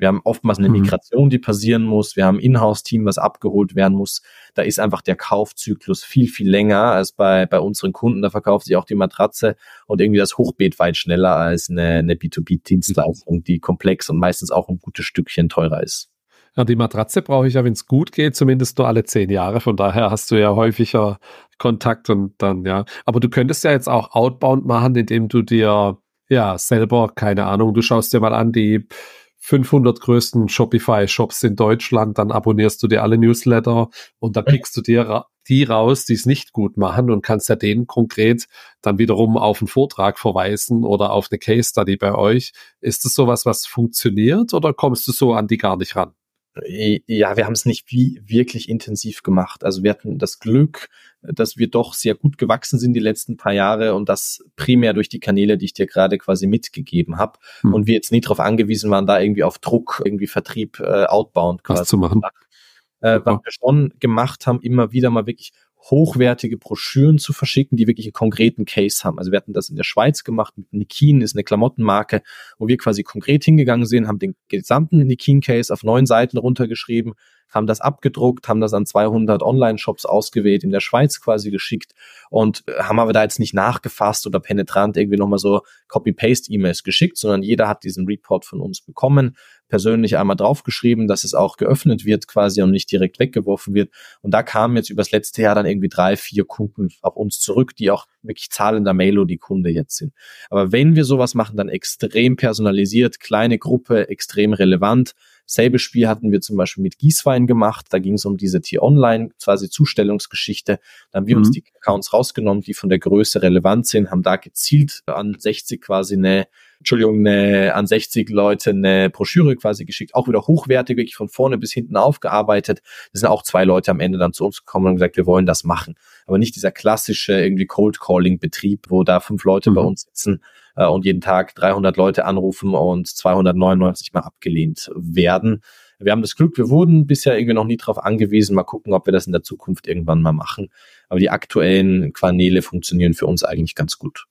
Wir haben oftmals eine mhm. Migration, die passieren muss. Wir haben ein Inhouse-Team, was abgeholt werden muss. Da ist einfach der Kaufzyklus viel, viel länger als bei, bei unseren Kunden. Da verkauft sich auch die Matratze und irgendwie das Hochbeet weit schneller als eine, eine B2B-Dienstleistung, die komplex und meistens auch ein gutes Stückchen teurer ist. Ja, die Matratze brauche ich ja, wenn es gut geht, zumindest nur alle zehn Jahre. Von daher hast du ja häufiger Kontakt und dann, ja. Aber du könntest ja jetzt auch Outbound machen, indem du dir, ja, selber, keine Ahnung, du schaust dir mal an, die 500 größten Shopify-Shops in Deutschland, dann abonnierst du dir alle Newsletter und dann pickst du dir die raus, die es nicht gut machen und kannst ja denen konkret dann wiederum auf einen Vortrag verweisen oder auf eine Case Study bei euch. Ist das sowas, was funktioniert oder kommst du so an die gar nicht ran? Ja, wir haben es nicht wie wirklich intensiv gemacht. Also wir hatten das Glück, dass wir doch sehr gut gewachsen sind die letzten paar Jahre und das primär durch die Kanäle, die ich dir gerade quasi mitgegeben habe. Hm. Und wir jetzt nie darauf angewiesen waren, da irgendwie auf Druck, irgendwie Vertrieb äh, outbound quasi zu machen. Äh, was wir schon gemacht haben, immer wieder mal wirklich hochwertige Broschüren zu verschicken, die wirklich einen konkreten Case haben. Also wir hatten das in der Schweiz gemacht mit Nikin, ist eine Klamottenmarke, wo wir quasi konkret hingegangen sind, haben den gesamten Nikin-Case auf neun Seiten runtergeschrieben, haben das abgedruckt, haben das an 200 Online-Shops ausgewählt, in der Schweiz quasi geschickt und äh, haben aber da jetzt nicht nachgefasst oder penetrant irgendwie nochmal so Copy-Paste-E-Mails geschickt, sondern jeder hat diesen Report von uns bekommen, persönlich einmal draufgeschrieben, dass es auch geöffnet wird quasi und nicht direkt weggeworfen wird. Und da kamen jetzt übers letzte Jahr dann irgendwie drei, vier Kunden auf uns zurück, die auch wirklich zahlender Melody-Kunde jetzt sind. Aber wenn wir sowas machen, dann extrem personalisiert, kleine Gruppe, extrem relevant. Selbe Spiel hatten wir zum Beispiel mit Gießwein gemacht. Da ging es um diese T-Online, quasi Zustellungsgeschichte. Da haben wir mhm. uns die Accounts rausgenommen, die von der Größe relevant sind, haben da gezielt an 60 quasi eine Entschuldigung, eine, an 60 Leute eine Broschüre quasi geschickt, auch wieder hochwertig, wirklich von vorne bis hinten aufgearbeitet. Es sind auch zwei Leute am Ende dann zu uns gekommen und gesagt, wir wollen das machen. Aber nicht dieser klassische irgendwie Cold Calling Betrieb, wo da fünf Leute mhm. bei uns sitzen äh, und jeden Tag 300 Leute anrufen und 299 mal abgelehnt werden. Wir haben das Glück, wir wurden bisher irgendwie noch nie darauf angewiesen. Mal gucken, ob wir das in der Zukunft irgendwann mal machen. Aber die aktuellen Kanäle funktionieren für uns eigentlich ganz gut.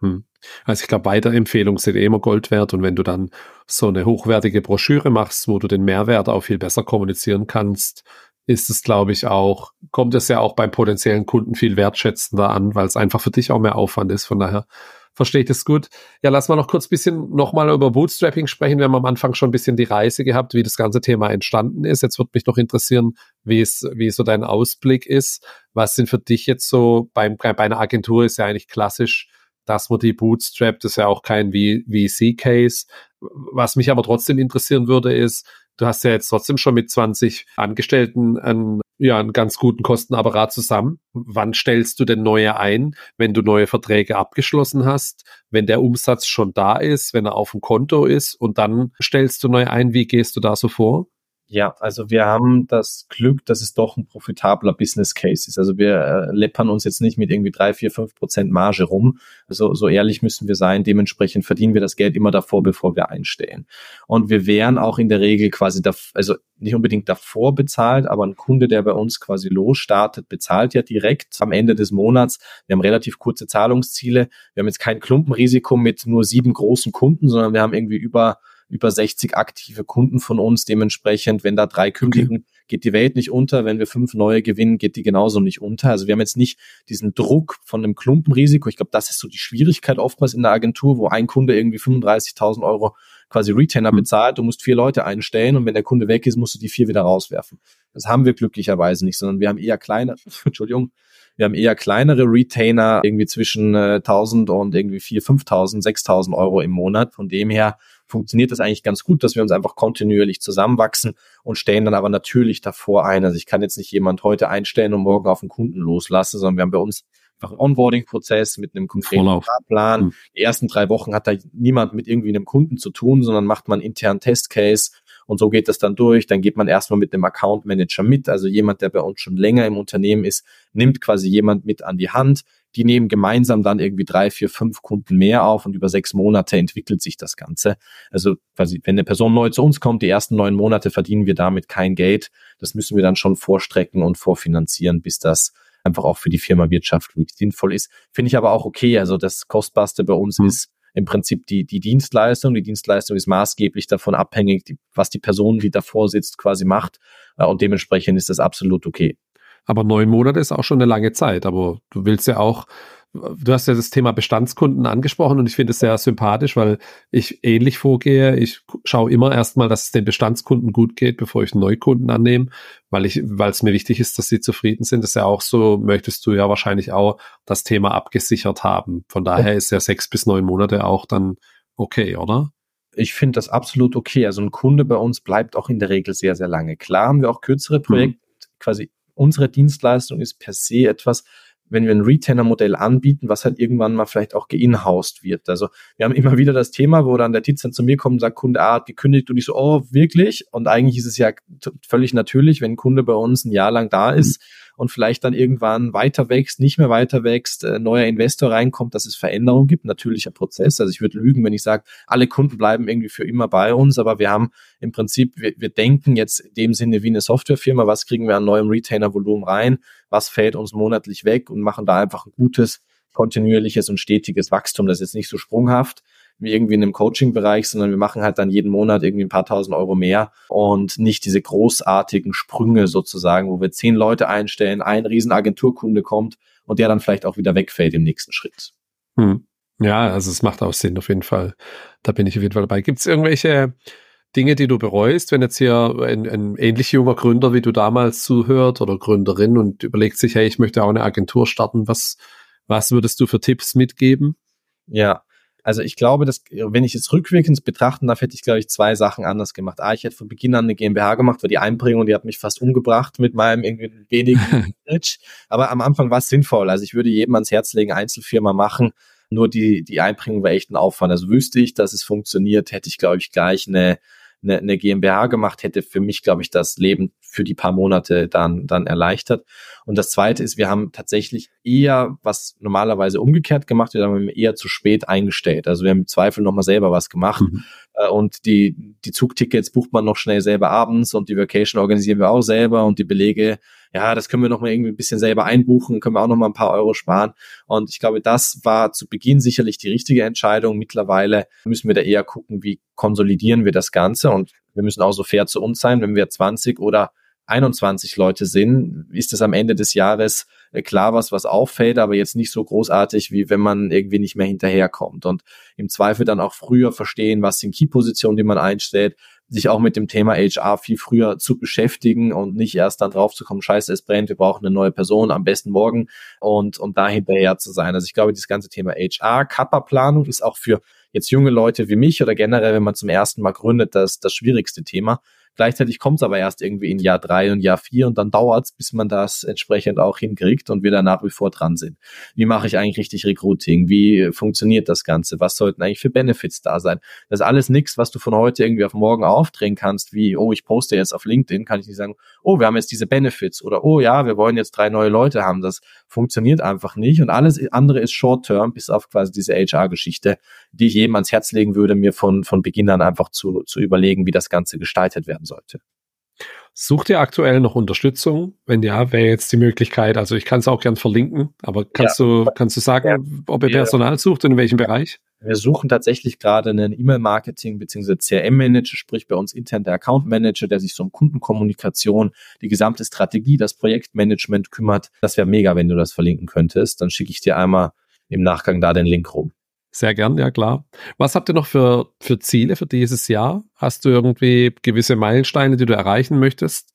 Hm. Also ich glaube, Weiterempfehlungen sind eh immer Gold wert und wenn du dann so eine hochwertige Broschüre machst, wo du den Mehrwert auch viel besser kommunizieren kannst, ist es, glaube ich, auch, kommt es ja auch beim potenziellen Kunden viel wertschätzender an, weil es einfach für dich auch mehr Aufwand ist. Von daher verstehe ich das gut. Ja, lass mal noch kurz bisschen nochmal über Bootstrapping sprechen. Wir haben am Anfang schon ein bisschen die Reise gehabt, wie das ganze Thema entstanden ist. Jetzt würde mich noch interessieren, wie es, wie so dein Ausblick ist. Was sind für dich jetzt so beim, bei einer Agentur ist ja eigentlich klassisch dass man die bootstrapt, ist ja auch kein VC-Case. Was mich aber trotzdem interessieren würde, ist, du hast ja jetzt trotzdem schon mit 20 Angestellten einen, ja, einen ganz guten Kostenapparat zusammen. Wann stellst du denn neue ein, wenn du neue Verträge abgeschlossen hast, wenn der Umsatz schon da ist, wenn er auf dem Konto ist und dann stellst du neu ein? Wie gehst du da so vor? Ja, also wir haben das Glück, dass es doch ein profitabler Business Case ist. Also wir äh, läppern uns jetzt nicht mit irgendwie drei, vier, fünf Prozent Marge rum. Also so ehrlich müssen wir sein. Dementsprechend verdienen wir das Geld immer davor, bevor wir einstellen. Und wir wären auch in der Regel quasi, da, also nicht unbedingt davor bezahlt, aber ein Kunde, der bei uns quasi losstartet, bezahlt ja direkt am Ende des Monats. Wir haben relativ kurze Zahlungsziele. Wir haben jetzt kein Klumpenrisiko mit nur sieben großen Kunden, sondern wir haben irgendwie über über 60 aktive Kunden von uns. Dementsprechend, wenn da drei kündigen, okay. geht die Welt nicht unter. Wenn wir fünf neue gewinnen, geht die genauso nicht unter. Also wir haben jetzt nicht diesen Druck von einem Klumpenrisiko. Ich glaube, das ist so die Schwierigkeit oftmals in der Agentur, wo ein Kunde irgendwie 35.000 Euro quasi Retainer mhm. bezahlt. Du musst vier Leute einstellen und wenn der Kunde weg ist, musst du die vier wieder rauswerfen. Das haben wir glücklicherweise nicht, sondern wir haben eher kleine, Entschuldigung, wir haben eher kleinere Retainer, irgendwie zwischen äh, 1000 und irgendwie 4.000, 5.000, 6.000 Euro im Monat. Von dem her funktioniert das eigentlich ganz gut, dass wir uns einfach kontinuierlich zusammenwachsen und stellen dann aber natürlich davor ein. Also ich kann jetzt nicht jemand heute einstellen und morgen auf den Kunden loslassen, sondern wir haben bei uns einfach einen Onboarding-Prozess mit einem konkreten Fahrplan. Mhm. Die ersten drei Wochen hat da niemand mit irgendwie einem Kunden zu tun, sondern macht man internen Testcase und so geht das dann durch. Dann geht man erstmal mit dem Account Manager mit. Also jemand, der bei uns schon länger im Unternehmen ist, nimmt quasi jemand mit an die Hand. Die nehmen gemeinsam dann irgendwie drei, vier, fünf Kunden mehr auf und über sechs Monate entwickelt sich das Ganze. Also quasi, wenn eine Person neu zu uns kommt, die ersten neun Monate verdienen wir damit kein Geld. Das müssen wir dann schon vorstrecken und vorfinanzieren, bis das einfach auch für die Firma wirtschaftlich sinnvoll ist. Finde ich aber auch okay. Also das Kostbarste bei uns mhm. ist im Prinzip die, die Dienstleistung. Die Dienstleistung ist maßgeblich davon abhängig, die, was die Person, die davor sitzt, quasi macht. Äh, und dementsprechend ist das absolut okay. Aber neun Monate ist auch schon eine lange Zeit. Aber du willst ja auch du hast ja das Thema Bestandskunden angesprochen und ich finde es sehr sympathisch, weil ich ähnlich vorgehe. Ich schaue immer erstmal, dass es den Bestandskunden gut geht, bevor ich Neukunden annehme, weil ich, weil es mir wichtig ist, dass sie zufrieden sind. Das ist ja auch so, möchtest du ja wahrscheinlich auch das Thema abgesichert haben. Von daher ist ja sechs bis neun Monate auch dann okay, oder? Ich finde das absolut okay. Also ein Kunde bei uns bleibt auch in der Regel sehr, sehr lange. Klar haben wir auch kürzere mhm. Projekte, mhm. quasi unsere Dienstleistung ist per se etwas, wenn wir ein Retainer-Modell anbieten, was halt irgendwann mal vielleicht auch geinhoused wird. Also wir haben immer wieder das Thema, wo dann der Tiz dann zu mir kommt und sagt, Kunde A hat gekündigt und ich so, oh, wirklich? Und eigentlich ist es ja völlig natürlich, wenn ein Kunde bei uns ein Jahr lang da ist, mhm und vielleicht dann irgendwann weiter wächst, nicht mehr weiter wächst, äh, neuer Investor reinkommt, dass es Veränderungen gibt, natürlicher Prozess. Also ich würde lügen, wenn ich sage, alle Kunden bleiben irgendwie für immer bei uns, aber wir haben im Prinzip, wir, wir denken jetzt in dem Sinne wie eine Softwarefirma, was kriegen wir an neuem Retainer-Volumen rein, was fällt uns monatlich weg und machen da einfach ein gutes, kontinuierliches und stetiges Wachstum. Das ist jetzt nicht so sprunghaft, irgendwie in einem Coaching-Bereich, sondern wir machen halt dann jeden Monat irgendwie ein paar tausend Euro mehr und nicht diese großartigen Sprünge sozusagen, wo wir zehn Leute einstellen, ein riesen Agenturkunde kommt und der dann vielleicht auch wieder wegfällt im nächsten Schritt. Hm. Ja, also es macht auch Sinn auf jeden Fall. Da bin ich auf jeden Fall dabei. Gibt es irgendwelche Dinge, die du bereust, wenn jetzt hier ein, ein ähnlich junger Gründer wie du damals zuhört oder Gründerin und überlegt sich, hey, ich möchte auch eine Agentur starten, was, was würdest du für Tipps mitgeben? Ja, also ich glaube, dass, wenn ich jetzt rückwirkend betrachten darf, hätte ich, glaube ich, zwei Sachen anders gemacht. A, ich hätte von Beginn an eine GmbH gemacht, weil die Einbringung, die hat mich fast umgebracht mit meinem irgendwie wenigen Image. Aber am Anfang war es sinnvoll. Also ich würde jedem ans Herz legen, Einzelfirma machen. Nur die, die Einbringung war echt ein Aufwand. Also wüsste ich, dass es funktioniert, hätte ich, glaube ich, gleich eine, eine, eine GmbH gemacht, hätte für mich, glaube ich, das Leben für die paar Monate dann, dann erleichtert. Und das zweite ist, wir haben tatsächlich eher was normalerweise umgekehrt gemacht, wir haben eher zu spät eingestellt. Also wir haben im Zweifel nochmal selber was gemacht. Mhm. Äh, und die, die Zugtickets bucht man noch schnell selber abends und die Vacation organisieren wir auch selber und die Belege, ja, das können wir noch mal irgendwie ein bisschen selber einbuchen, können wir auch noch mal ein paar Euro sparen. Und ich glaube, das war zu Beginn sicherlich die richtige Entscheidung. Mittlerweile müssen wir da eher gucken, wie konsolidieren wir das Ganze und wir müssen auch so fair zu uns sein, wenn wir 20 oder 21 Leute sind, ist es am Ende des Jahres äh, klar was, was auffällt, aber jetzt nicht so großartig, wie wenn man irgendwie nicht mehr hinterherkommt. Und im Zweifel dann auch früher verstehen, was sind Key-Positionen, die man einstellt, sich auch mit dem Thema HR viel früher zu beschäftigen und nicht erst dann drauf zu kommen, scheiße, es brennt, wir brauchen eine neue Person, am besten morgen und, und da hinterher zu sein. Also ich glaube, dieses ganze Thema HR, Kappa-Planung ist auch für jetzt junge Leute wie mich oder generell, wenn man zum ersten Mal gründet, das, das schwierigste Thema. Gleichzeitig kommt es aber erst irgendwie in Jahr drei und Jahr vier und dann dauert es, bis man das entsprechend auch hinkriegt und wir da nach wie vor dran sind. Wie mache ich eigentlich richtig Recruiting? Wie funktioniert das Ganze? Was sollten eigentlich für Benefits da sein? Das ist alles nichts, was du von heute irgendwie auf morgen aufdrehen kannst, wie, oh, ich poste jetzt auf LinkedIn, kann ich nicht sagen, oh, wir haben jetzt diese Benefits oder oh ja, wir wollen jetzt drei neue Leute haben. Das funktioniert einfach nicht und alles andere ist Short-Term, bis auf quasi diese HR-Geschichte, die ich jedem ans Herz legen würde, mir von, von Beginn an einfach zu, zu überlegen, wie das Ganze gestaltet werden sollte. Sucht ihr aktuell noch Unterstützung? Wenn ja, wäre jetzt die Möglichkeit, also ich kann es auch gern verlinken, aber kannst ja. du, kannst du sagen, ja. ob ihr Personal sucht und in welchem Bereich? Wir suchen tatsächlich gerade einen E-Mail-Marketing bzw. CRM-Manager, sprich bei uns intern der Account-Manager, der sich so um Kundenkommunikation, die gesamte Strategie, das Projektmanagement kümmert. Das wäre mega, wenn du das verlinken könntest. Dann schicke ich dir einmal im Nachgang da den Link rum. Sehr gern, ja klar. Was habt ihr noch für, für Ziele für dieses Jahr? Hast du irgendwie gewisse Meilensteine, die du erreichen möchtest?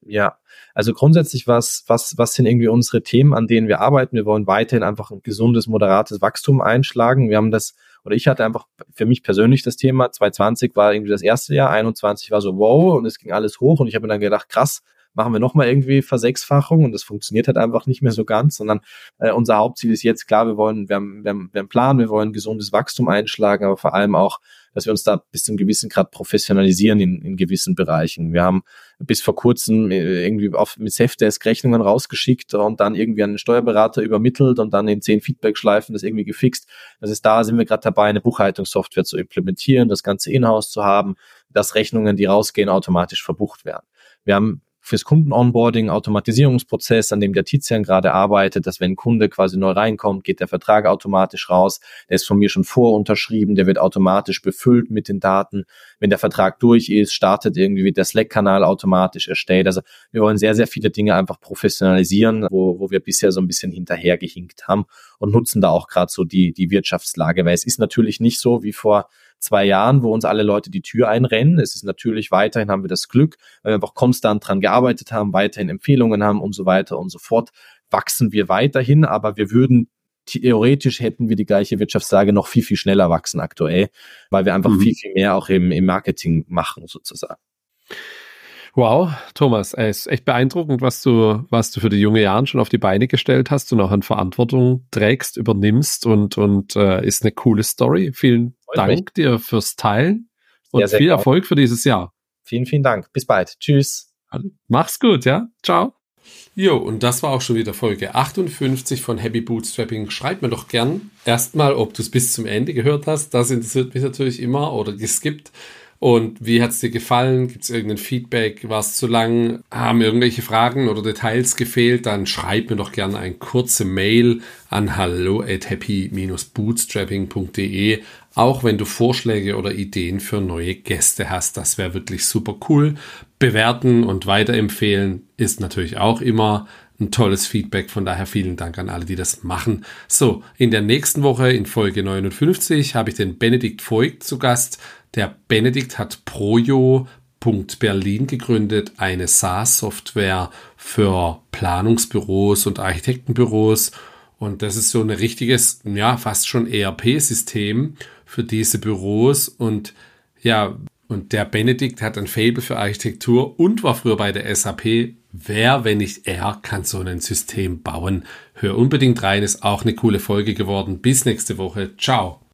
Ja, also grundsätzlich was, was, was sind irgendwie unsere Themen, an denen wir arbeiten? Wir wollen weiterhin einfach ein gesundes, moderates Wachstum einschlagen. Wir haben das, oder ich hatte einfach für mich persönlich das Thema, 2020 war irgendwie das erste Jahr, 21 war so wow und es ging alles hoch und ich habe mir dann gedacht, krass, machen wir nochmal irgendwie Versechsfachung und das funktioniert halt einfach nicht mehr so ganz, sondern äh, unser Hauptziel ist jetzt klar, wir wollen, wir haben, wir haben, wir haben Plan, wir wollen gesundes Wachstum einschlagen, aber vor allem auch, dass wir uns da bis zu einem gewissen Grad professionalisieren in, in gewissen Bereichen. Wir haben bis vor kurzem äh, irgendwie auf, mit Safdesk Rechnungen rausgeschickt und dann irgendwie an den Steuerberater übermittelt und dann in zehn Feedback-Schleifen das irgendwie gefixt. Das ist da, sind wir gerade dabei, eine Buchhaltungssoftware zu implementieren, das Ganze in-house zu haben, dass Rechnungen, die rausgehen, automatisch verbucht werden. Wir haben fürs Kunden-Onboarding, Automatisierungsprozess, an dem der Tizian gerade arbeitet, dass wenn ein Kunde quasi neu reinkommt, geht der Vertrag automatisch raus. Der ist von mir schon vorunterschrieben, der wird automatisch befüllt mit den Daten. Wenn der Vertrag durch ist, startet irgendwie der Slack-Kanal automatisch erstellt. Also wir wollen sehr, sehr viele Dinge einfach professionalisieren, wo, wo wir bisher so ein bisschen hinterhergehinkt haben und nutzen da auch gerade so die, die Wirtschaftslage, weil es ist natürlich nicht so wie vor zwei Jahren, wo uns alle Leute die Tür einrennen. Es ist natürlich weiterhin haben wir das Glück, weil wir einfach konstant dran gearbeitet haben, weiterhin Empfehlungen haben und so weiter und so fort, wachsen wir weiterhin, aber wir würden theoretisch hätten wir die gleiche Wirtschaftslage noch viel, viel schneller wachsen aktuell, weil wir einfach mhm. viel, viel mehr auch im, im Marketing machen sozusagen. Wow, Thomas, ey, ist echt beeindruckend, was du, was du für die junge Jahren schon auf die Beine gestellt hast und auch an Verantwortung trägst, übernimmst und, und äh, ist eine coole Story. Vielen Freut Dank mich. dir fürs Teilen und sehr, sehr viel Erfolg für dieses Jahr. Vielen, vielen Dank. Bis bald. Tschüss. Mach's gut, ja? Ciao. Jo, und das war auch schon wieder Folge 58 von Happy Bootstrapping. Schreib mir doch gern erstmal, ob du es bis zum Ende gehört hast. Das interessiert mich natürlich immer oder geskippt. Und wie hat es dir gefallen? Gibt es irgendein Feedback? War es zu lang? Haben irgendwelche Fragen oder Details gefehlt? Dann schreib mir doch gerne eine kurze Mail an hallo at happy-bootstrapping.de. Auch wenn du Vorschläge oder Ideen für neue Gäste hast. Das wäre wirklich super cool. Bewerten und weiterempfehlen ist natürlich auch immer ein tolles Feedback. Von daher vielen Dank an alle, die das machen. So, in der nächsten Woche in Folge 59 habe ich den Benedikt Voigt zu Gast. Der Benedikt hat Projo.berlin gegründet, eine SaaS-Software für Planungsbüros und Architektenbüros. Und das ist so ein richtiges, ja, fast schon ERP-System für diese Büros. Und ja, und der Benedikt hat ein Fable für Architektur und war früher bei der SAP. Wer, wenn nicht er, kann so ein System bauen? Hör unbedingt rein, ist auch eine coole Folge geworden. Bis nächste Woche. Ciao.